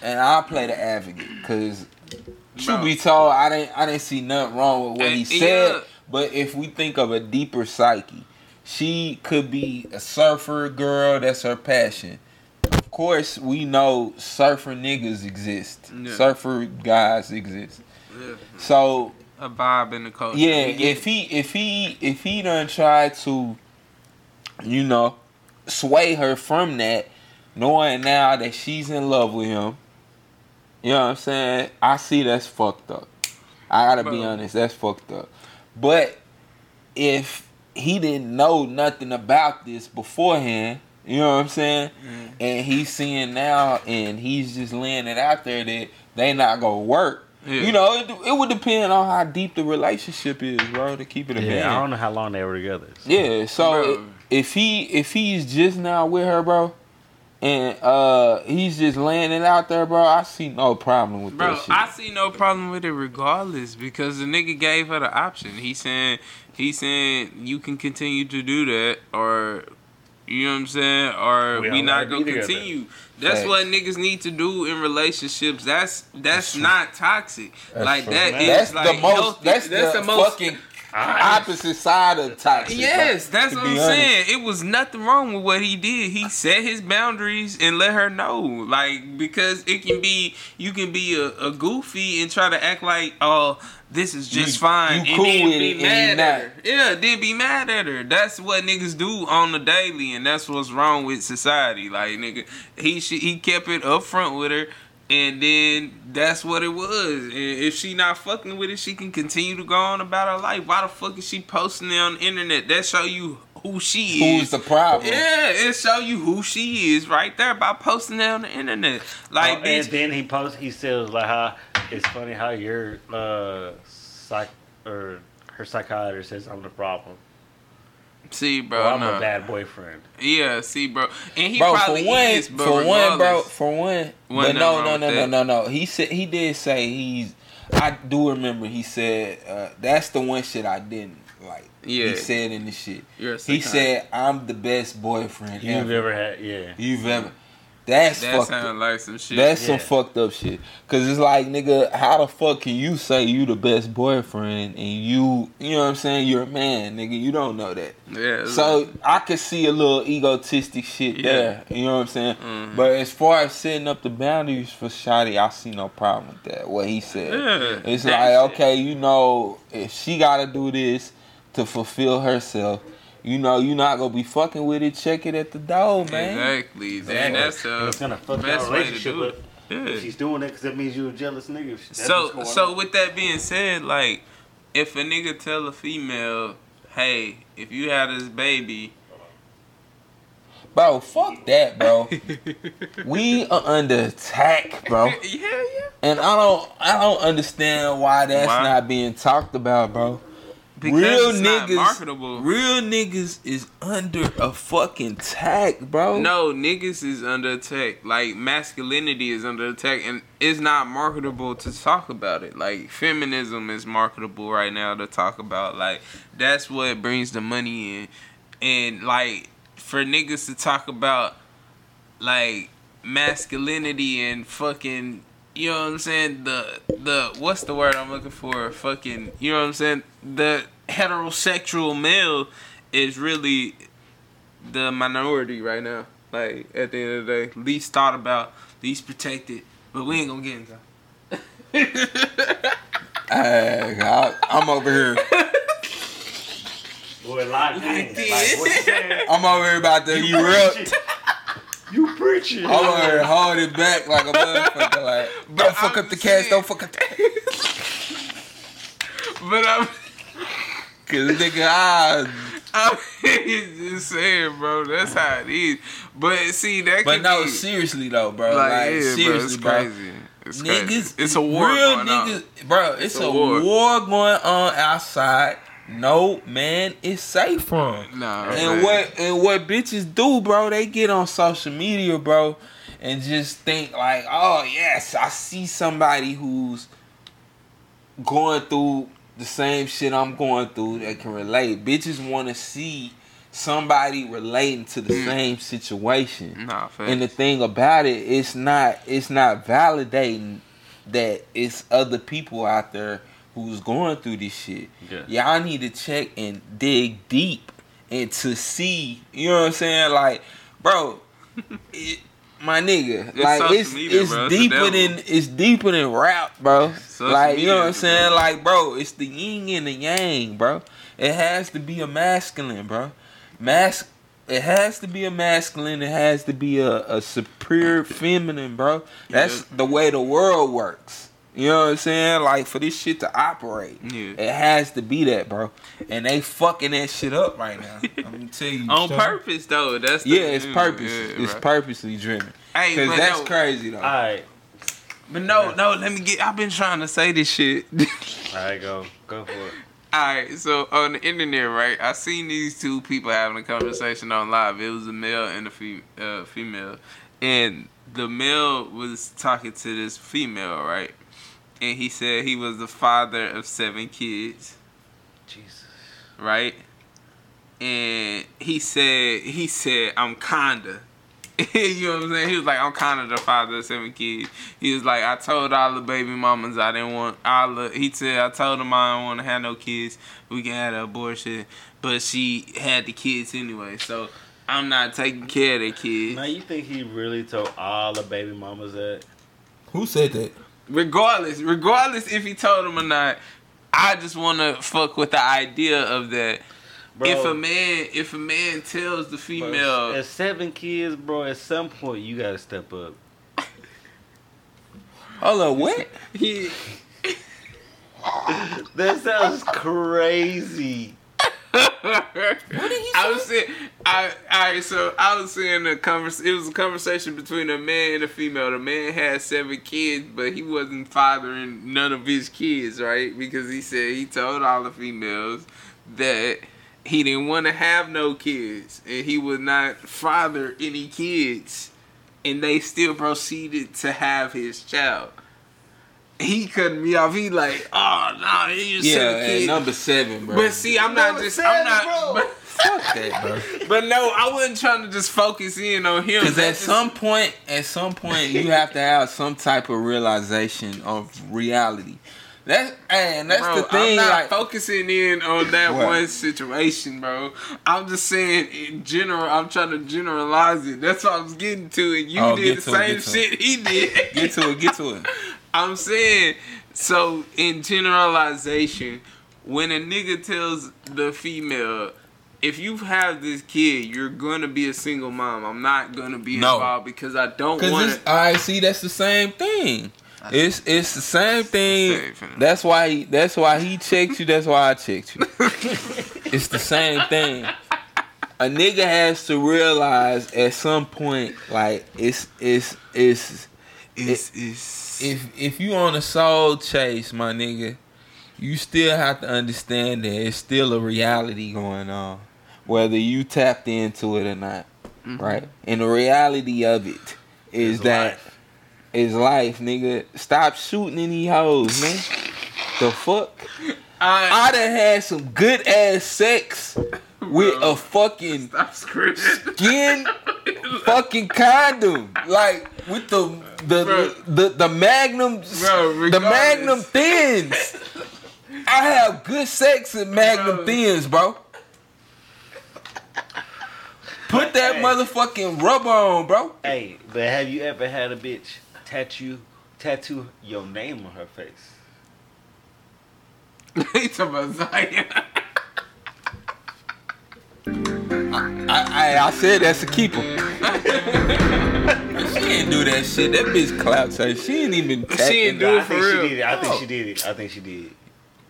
And I'll play the advocate because truth be told, I didn't I didn't see nothing wrong with what he said. yeah. But if we think of a deeper psyche, she could be a surfer girl. That's her passion. Of course, we know surfer niggas exist. Yeah. Surfer guys exist. Yeah. So A vibe in the culture. yeah, if he if he if he done tried to, you know, sway her from that, knowing now that she's in love with him, you know what I'm saying? I see that's fucked up. I gotta be honest, that's fucked up. But if he didn't know nothing about this beforehand, you know what I'm saying? Mm-hmm. And he's seeing now and he's just laying it out there that they not gonna work. Yeah. You know, it, it would depend on how deep the relationship is, bro. To keep it a Yeah, man. I don't know how long they were together. Yeah, so Bro. if he if he's just now with her, bro, and uh he's just laying it out there, bro, I see no problem with Bro, that shit. I see no problem with it regardless because the nigga gave her the option. He saying he saying you can continue to do that or you know what I'm saying or We we, don't gonna be together. continue. That's Facts. what niggas need to do in relationships. That's that's, not toxic. like true. that is that's like the most. healthy. That's, the, most fucking opposite side of toxic. Yes, that's what I'm honest. saying. It was nothing wrong with what he did. He set his boundaries and let her know. Like, because it can be, you can be a, a goofy and try to act like, oh, this is just You- fine. you and cool then with be mad at her. Yeah, then be mad at her. That's what niggas do on the daily, and that's what's wrong with society. Like, nigga, he should, he kept it up front with her. And then that's what it was. And if she not fucking with it, she can continue to go on about her life. Why the fuck is she posting it on the internet? That show you who she is. Who's the problem? Yeah, it show you who she is right there by posting it on the internet. Like, Oh, and bitch, then he posts. He says like how it's funny how your uh psych or her psychiatrist says I'm the problem. See, bro, Or I'm nah. a bad boyfriend. Yeah, see, bro, and he bro, probably for one, is, but for one, bro, for one, but Wasn't no, no, no, no, no, no. He said he did say he's. I do remember he said uh, that's the one shit I didn't like. Yeah. he said in the shit. You're a He said I'm the best boyfriend You've ever. ever had, yeah. you've ever. That's that fucked sounds up. like some shit. That's Yeah. some fucked up shit. Cause it's like, nigga, how the fuck can you say you the best boyfriend and you, you know what I'm saying? You're a man, nigga. You don't know that. yeah. So I could see a little egotistic shit Yeah. there. You know what I'm saying? Mhm. But as far as setting up the boundaries for Shotty, I see no problem with that. What he said. Yeah, It's like, shit. okay, you know, if she gotta do this to fulfill herself, you know, you're not gonna be fucking with it. Check it at the door, man. exactly. Then that's And uh, it's gonna fuck best way to relationship do it. Yeah. If she's doing it because that means you're a jealous nigga. That's So so on. with that being said, like if a nigga tell a female, hey, if you had this baby, Bro, fuck that, bro. we are under attack, bro. yeah, yeah. And I don't I don't understand why that's Why? not being talked about, bro. Because real niggas, real niggas is under a fucking attack, bro. No, niggas is under attack. Like masculinity is under attack, and it's not marketable to talk about it. Like feminism is marketable right now to talk about. Like that's what brings the money in, and like for niggas to talk about like masculinity and fucking. You know what I'm saying? The the what's the word I'm looking for? Fucking you know what I'm saying? The heterosexual male is really the minority right now. Like at the end of the day, least thought about, least protected. But we ain't gonna get into. Hey, I, I'm over here. Boy, like, like what you saying? I'm over here about to erupt. You preaching. I'm over here hold it back like a motherfucker. Like, don't fuck I'm up the cash. saying- Don't fuck up the But I'm, Cause nigga, I. I'm just saying, bro. That's how it is. But see, that. But no, be, seriously though, bro. like, Like, yeah, seriously, bro, it's crazy. It's niggas, crazy. It's a war real going niggas, on. bro. It's, a a, war. war. going on outside. No man is safe from. Nah, And man. what and what bitches do, bro? They get on social media, bro, and just think like, oh yes, I see somebody who's going through the same shit I'm going through that can relate. Bitches want to see somebody relating to the mm. same situation. Nah. And the thing about it, it's not it's not validating that it's other people out there who's going through this shit. Yeah. Y'all need to check and dig deep and to see, you know what I'm saying? Like, bro, it, my nigga, It's like it's media, it's bro. Deeper devil. than it's deeper than rap, bro. Like, you know what I'm saying? devil. Like, bro, it's the yin and the yang, bro. It has to be a masculine, bro. Mas it has to be a masculine. It has to be a, a superior feminine, bro. That's Yeah. the way the world works. You know what I'm saying? Like for this shit to operate, Yeah. it has to be that, bro. And they fucking that shit up right now. I'm gonna tell you. on son. purpose though. That's the, Yeah, it's yeah, purpose. yeah, it's bro. purposely driven. Hey, Cause that's no, crazy though. All right. But no, no, let me get. I've been trying to say this shit. All right, go, go for it. Alright, so on the internet, right, I seen these two people having a conversation on live. It was a male and a fem- uh, female. And the male was talking to this female, right? And he said he was the father of seven kids, Jesus. right? And he said, he said, I'm kinda. you know what I'm saying? He was like, I'm kind of the father of seven kids. He was like, I told all the baby mamas I didn't want all the. He said, I told them I don't want to have no kids. We can have an abortion, but she had the kids anyway. So I'm not taking care of the kids. Now you think he really told all the baby mamas that? Who said that? Regardless, regardless if he told him or not, I just want to fuck with the idea of that. Bro, if a man, if a man tells the bro, female, at seven kids, bro, at some point you gotta step up. Hold up, what? he, That sounds crazy. I was saying, I, I, so I was saying the convers. It was a conversation between a man and a female. The man had seven kids, but he wasn't fathering none of his kids, right? Because he said he told all the females that he didn't want to have no kids, and he would not father any kids, and they still proceeded to have his child. He cut me off. He like, oh no, he just Yeah, seven at number seven, bro. But see, I'm not Number just. seven, I'm not. bro. But, fuck that, bro. but no, I wasn't trying to just focus in on him. Because at just- some point, at some point, you have to have some type of realization of reality. That's and that's bro, the thing. I'm not Like, focusing in on that What? one situation, bro. I'm just saying in general. I'm trying to generalize it. That's what I was getting to, and you Oh, did the to it, same get to shit he did. get to it, get to it. I'm saying, so in generalization, when a nigga tells the female, if you have this kid, you're gonna be a single mom. I'm not gonna be No. involved because I don't Because want it's I see that's the same thing. It's it's the same thing. That's why he, that's why he checked you. That's why I checked you. it's the same thing. A nigga has to realize at some point, like it's it's it's It's, it's, if if you on a soul chase, my nigga, you still have to understand that it's still a reality going on, whether you tapped into it or not, Mm-hmm. right? And the reality of it is It's that life. is life, nigga. Stop shooting any hoes, man. The fuck? I, I done had some good ass sex with a fucking skin fucking condom, like with the the Bro. the, the Magnum Bro, the regardless. Magnum thins. I have good sex in Magnum Bro. thins, bro. Put that Hey. motherfucking rubber on, bro. Hey, but have you ever had a bitch tattoo tattoo your name on her face? He talking about Zion. I, I I said that's a keeper. she didn't do that shit. That bitch clout chase. She didn't even. She in didn't do it I for think real. she did it. I think she did it. I think she did.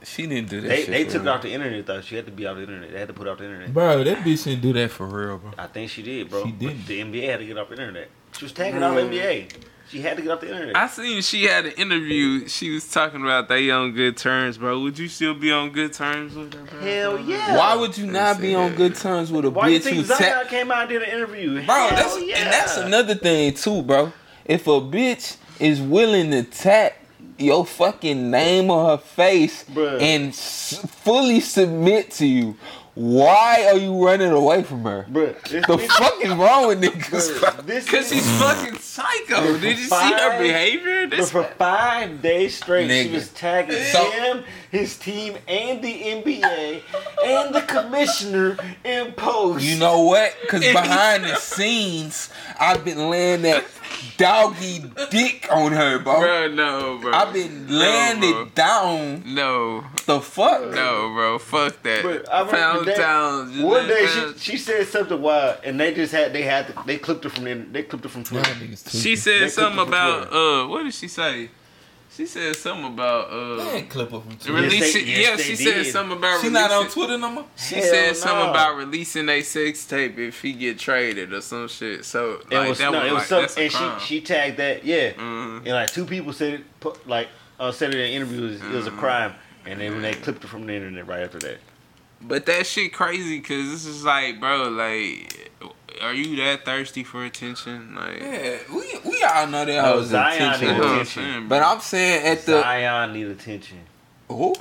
She didn't do that. They shit they for took it real. off the internet though. She had to be off the internet. They had to put it off the internet. Bro, that bitch didn't do that for real, bro. I think she did, bro. She But didn't. The NBA had to get off the internet. She was tagging off NBA. She had to get off the internet. I seen she had an interview. She was talking about they on good terms, bro. Would you still be on good terms with her? Bro? Hell yeah. Why would you not be on good terms with a Why you bitch think who Zion tap? came out and did an interview? Bro, Hell that's yeah. and that's another thing too, bro. If a bitch is willing to tap your fucking name on her face Bruh. and s- fully submit to you, why are you running away from her? Bruh, this The fuck is wrong with niggas? bro? Bruh, this Cause is- she's fucking psycho. Did you see her behavior? This for five days straight, Nigga. she was tagging So- him, his team, and the NBA, and the commissioner in post. You know what? Because behind the scenes, I've been laying that doggy dick on her, bro. bro, no, bro. I've been laying No, it down. No, The fuck? no, bro. Fuck that. But I remember Pound that- town. One day she, she said something wild, and they just had they had to, they clipped her from the, they clipped her from Twitter. She said They something clipped it from about uh, what did she say? She said something about uh Man, clip her from Twitter. releasing. Yes, they- yes, yeah, they she said did. something about She releasing. not on Twitter no more. She Hell said something about releasing a sex tape if he get traded or some shit. So It like, was that no, was, it was like, some, and crime. she she tagged that yeah, Mhm. and like two people said it put like uh, said it in interviews it was a Mm-hmm. crime, and then when they clipped it from the internet right after that. But that shit crazy because this is like, bro, like, are you that thirsty for attention? Like, Yeah, we we all know that No, was Zion intentional. you know need attention. saying, But? I'm saying at the Zion need attention. who?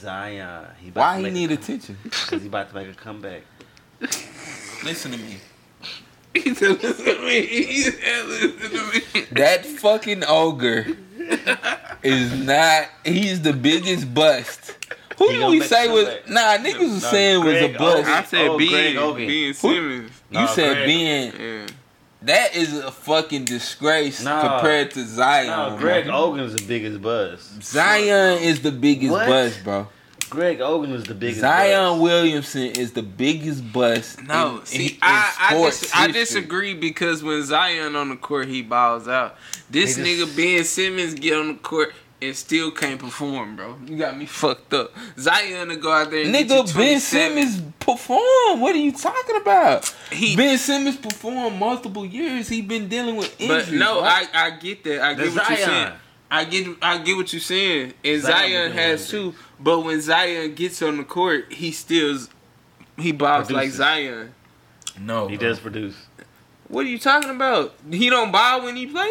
Zion, he Why he need a, attention? Because he about to make a comeback. Listen to me. he said, listen to me. He said, listen to me. That fucking ogre is not. He's the biggest bust. Who He did we say was? Nah, niggas was No, saying was a Greg bust. I said Oh, Ben, Greg Oden. Ben Simmons. You Nah, said Greg- being Yeah. that is a fucking disgrace Nah. compared to Zion. No, Greg bro. Oden's the biggest buzz. Zion is the biggest What? bust, bro. Greg Oden is the biggest Zion buzz. Williamson is the biggest bust. No, in- see, in- in I I, dis- I disagree because when Zion on the court, he balls out. This He nigga Ben Simmons get on the court and still can't perform, bro. You got me fucked up. Zion to go out there and get you Nigga, Ben Simmons perform. What are you talking about? He- ben Simmons performed multiple years. He been dealing with injuries. But no, bro. I, I get that. I The get what you're saying. I get I get what you're saying. And Zion Zion has doing too. But when Zion gets on the court, he still he balls like Zion. no. He bro. does produce. What are you talking about? He don't ball when he play?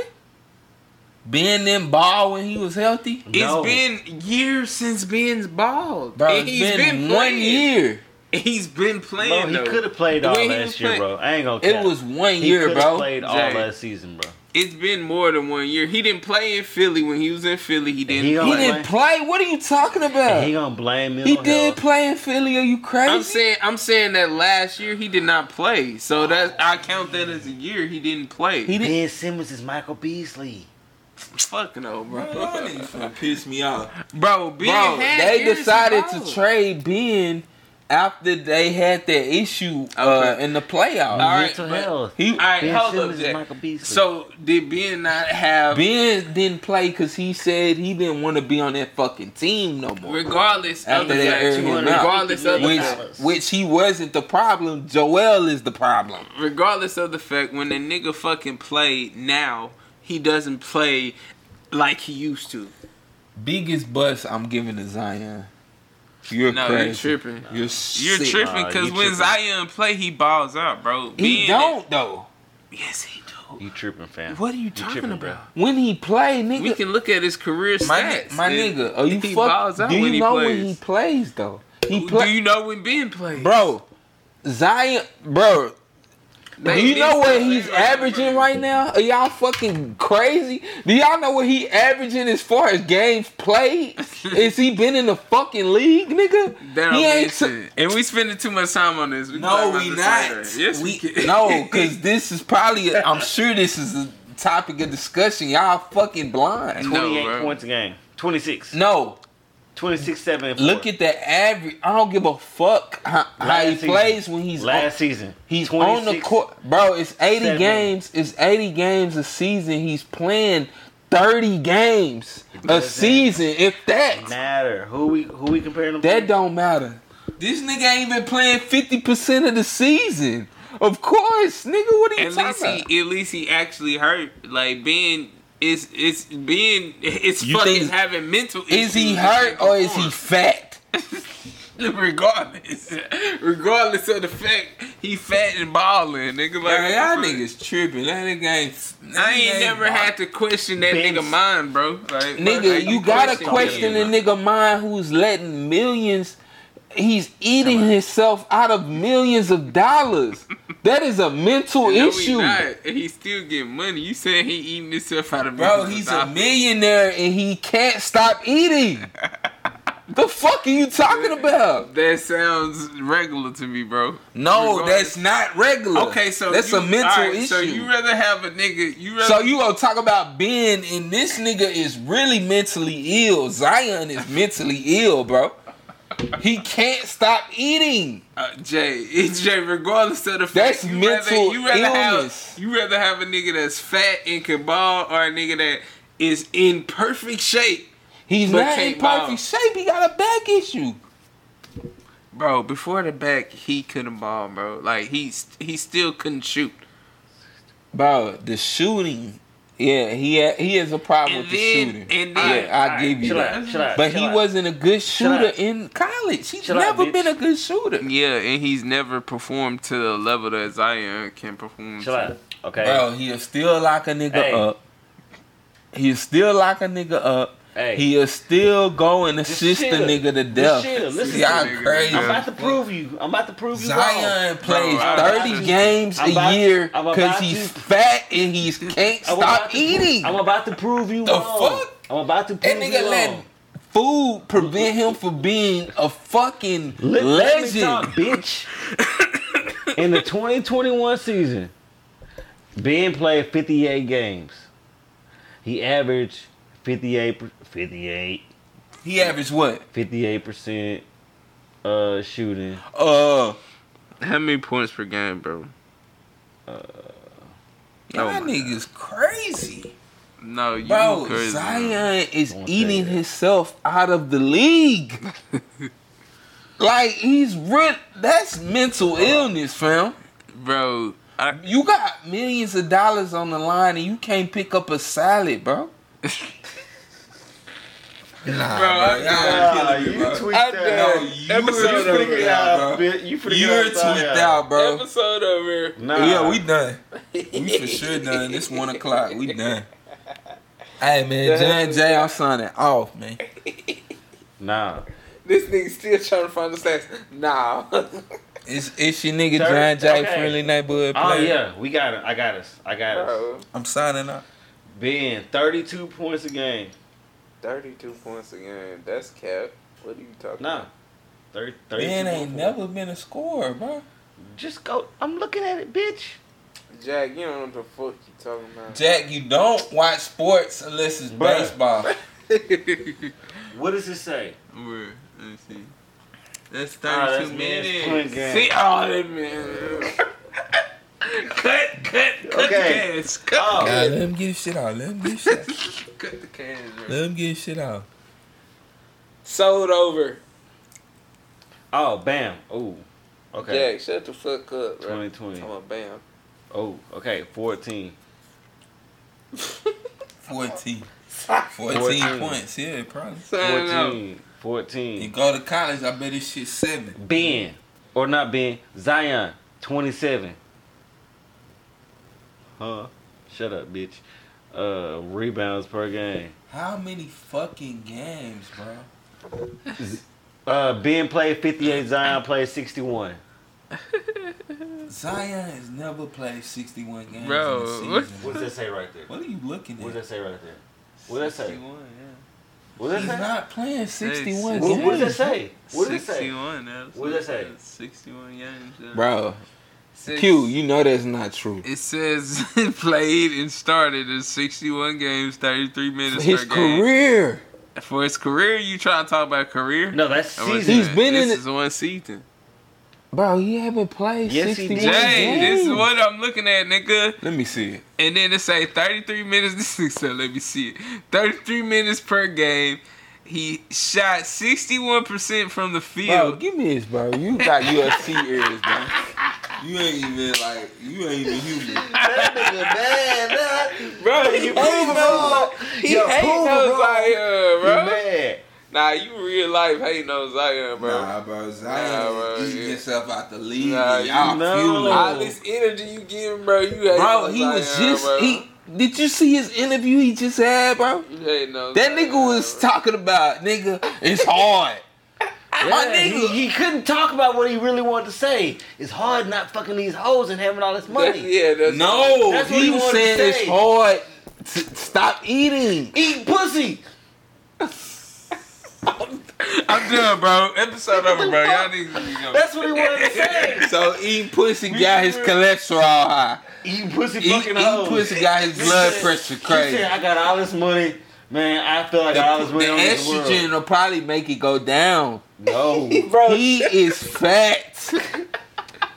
Ben them ball when he was healthy. No. It's been years since Ben's balled. Bro, And it's he's been, one playing. year. He's been Bro, playing. he could have played all last year, playing- bro. I ain't gonna. It was one He year, coulda bro. Played all Jay. last season, bro. It's been more than one year. He didn't play in Philly when he was in Philly. He didn't. he He play. didn't play. What are you talking about? And he gonna blame He did health. play in Philly. Are you crazy? I'm saying I'm saying that last year he did not play. So that I count that as a year he didn't play. He did. Ben Simmons is Michael Beasley. Fuck no, bro. Bro, y'all niggas finna piss me off. Bro, ben Bro, had they decided balled. to trade Ben after they had that issue uh, Okay. in the playoffs. All right, mental health. He All right, Ben hold up, Simmons is Jack. So did Ben not have? Ben didn't play because he said he didn't want to be on that fucking team no more. regardless of After the they fact, aired him out. regardless of the which, fact, which he wasn't the problem. Joel is the problem. regardless of the fact, when the nigga fucking played now, he doesn't play like he used to. Biggest bust I'm giving to Zion. You're No, crazy. you're tripping. You're You're tripping because you when tripping. Zion play, he balls out, bro. He Ben- don't though. Yes, he do. You tripping, fam? What are you talking tripping, about? bro. When he play, nigga. We can look at his career my stats. my and nigga, are you he fuck? balls out Do when you he know plays. when he plays though? He Do you know when Ben plays, bro. Zion, bro. Do you know what he's averaging right now? Are y'all fucking crazy? Do y'all know what he averaging as far as games played? Is he been in the fucking league, nigga? That he ain't. make sense. And we spending too much time on this. We can No, we this not. later. Yes, we, can. no, because this is probably. i I'm sure this is a topic of discussion. Y'all fucking blind. 28 bro. points a game. 26. No, 26, 7, and 4. look at the average. I don't give a fuck how, how he season. plays when he's Last on, season. he's on the court, bro. It's 80 seven. games. It's 80 games a season. He's playing 30 games a season. If that Matter. Who we who we comparing them that to? don't matter. This nigga ain't been playing 50 percent of the season. Of course, nigga. What are you At least talking about? he, at least he actually hurt. Like Ben, it's it's being it's You fucking think- having mental. Is he hurt or is he fat? regardless, regardless of the fact he fat and balling, nigga. Like Man, y'all what the fuck? niggas tripping. That nigga ain't. I nigga ain't never had to question that nigga mind, bro. Like, Nigga, like, you gotta question the nigga mind who's letting millions. He's eating himself out of millions of dollars. That is a mental No, he issue. not. And he still getting money. You saying he eating himself out of Bro, he's a millionaire and he can't stop eating. the fuck are you talking about? That sounds regular to me, bro. No, Regardless. that's not regular. Okay, so that's you, a mental alright, issue. So you rather have a nigga? You rather? So you gonna talk about Ben and this nigga is really mentally ill. Zion is mentally ill, bro. He can't stop eating. uh, Jay, Jay. Regardless of the fact, That's you mental rather, you rather illness. have you rather have a nigga that's fat and can ball or a nigga that is in perfect shape. He's not in can't ball. perfect shape. He got a back issue. Bro, before the back, he couldn't ball, bro. Like he he still couldn't shoot. Bro, the shooting. Yeah, he ha- he has a problem And with the shooting. and then- yeah, I Alright, give you that. out, out, but he out. wasn't a good shooter in college. He's Chill never bitch. been a good shooter. Yeah, and he's never performed to the level that Zion can perform. Chill to. out. Okay. Bro, he'll still lock a nigga Hey. up. He'll still lock a nigga up. Hey. He is still going to assist the nigga to death. Listen Y'all crazy. I'm about to prove you. I'm about to prove you wrong. Zion plays Bro, I'm about 30 to- games I'm a about- year because he's to- fat and he can't I'm stop to- eating. I'm about to prove you The wrong. fuck? I'm about to That prove you nigga wrong. let food prevent him from being a fucking Let, let legend. talk, bitch. In the 2021 season, Ben played 58 games. He averaged 58, per- 58, He averaged what? 58% uh, shooting. Uh, How many points per game, bro? y'all Oh my niggas crazy. No, you Bro, crazy. Zion is eating himself out of the league. like he's real. That's mental illness, fam. bro. I, You got millions of dollars on the line and you can't pick up a salad, bro. nah, Bro, I- y'all killing me, bro. tweaked I out. done you episode were over, tweaked out, bro. You finna You're get tweaked out, bro. episode over. Nah. Yeah, we done. We for sure done. It's one o'clock. We done. Hey man, John Jay, I'm signing off, man. Nah. This nigga still trying to find the stats. Nah. It's it's your nigga John Jay, okay. friendly neighborhood Oh yeah, we got it. I got us. I got us. I'm signing off. Ben, 32 points a game. 32 points a game. That's cap. What are you talking Nah. 30, 32 Ben ain't points. never been a scorer, bro. Just go. I'm looking at it, bitch. Jack, you don't know what the fuck you talking about. Jack, you don't watch sports unless it's Bruh. baseball. What does it say? Where? Let me see. That's 32 Ah, that's men's minutes. point. See, oh, that man. cut, cut, cut Okay. the cans. Cut, Oh. Nah, let him get his shit out. Let him get his shit out. cut the cash, bro. Let him get his shit out. Sold over. Oh, bam. Oh. Okay. Jack, shut the fuck up, bro. 2020. I'm a bam. Oh, okay. 14. 14. 14, 14. points, yeah, probably. Sign out. 14. You go to college, I bet this shit seven. Ben. Or not Ben. Zion. 27. Huh? Shut up, bitch. Uh, rebounds per game. How many fucking games, bro? Uh, Ben played 58. Zion played 61. Zion has never played 61 games Bro, in a what- season. What does that say right there? What are you looking at? What at? does that say right there? What does that say? 61, What does He's that say? not playing 61 What, games. what does that say? yeah. What does it say? 61, What does that say? 61 games. Bro, Says- Q, you know that's not true. It says played and started in 61 games, 33 minutes His per game. career. For his career, you trying to talk about career? No, that's Or was season. He's it- been in this it- is one season. Bro, he haven't played Yes, 61. Jay, games. this is what I'm looking at, nigga. Let me see it. And then it say 33 minutes. This is so let me see it. 33 minutes per game. He shot 61% from the field. Bro, give me this, bro. You got UFC ears, bro. You ain't even like, you ain't even human. that nigga mad, bro, he You hating prove He Yo, hating prove it, on bro. He mad. Nah, you real life hating on Zion, bro. Nah, bro. Zion Nah, bro, eating yeah. himself out the league. Nah, and you y'all know. fueling All him. this energy you giving, bro, you hating Bro, on he was just, bro. he, did you see his interview he just had, bro? You hating on That Zion, nigga was bro. talking about, nigga, it's hard. My Yeah, he, he couldn't talk about what he really wanted to say. It's hard not fucking these hoes and having all this That- money. yeah, that's No, That's what he he was wanted to saying it's hard to stop eating. Eat pussy. I'm done, bro. Episode over, bro. Y'all need to go. That's what he wanted to say. So eating pussy got his cholesterol high. Eating pussy Eat, fucking eating hoes. pussy got his blood pressure He crazy. said, I got all this money. Man, I feel like The, all this money the on this world. estrogen will probably make it go down. No. bro, He is fat.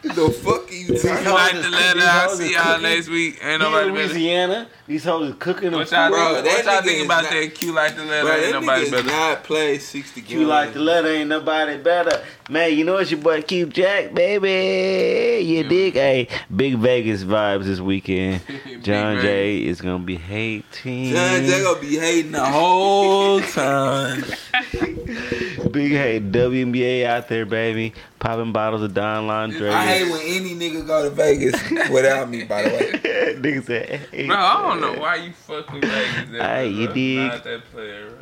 the fuck are you I'd talking like hoes to is let I'll see y'all next week. Ain't He in nobody better. Louisiana. These These hoes is cooking them What y'all, food. Bro, think, what y'all think about not- that Q like the letter? Bro, Ain't nobody nigga better. not play 60 games. You like the letter, ain't nobody better. Man, you know it's your boy Q Jack, baby. You dig? Hey, big Vegas vibes this weekend. Big John Vegas. Jay is gonna be hating. John Jay gonna be hating the whole time. Big hate WNBA out there, baby. Popping bottles of Don Laundry. I hate when any nigga go to Vegas without me, by the way. Nigga said, hey. Bro, I don't know why you fuck with Vegas. Hey, you dig? Not that player.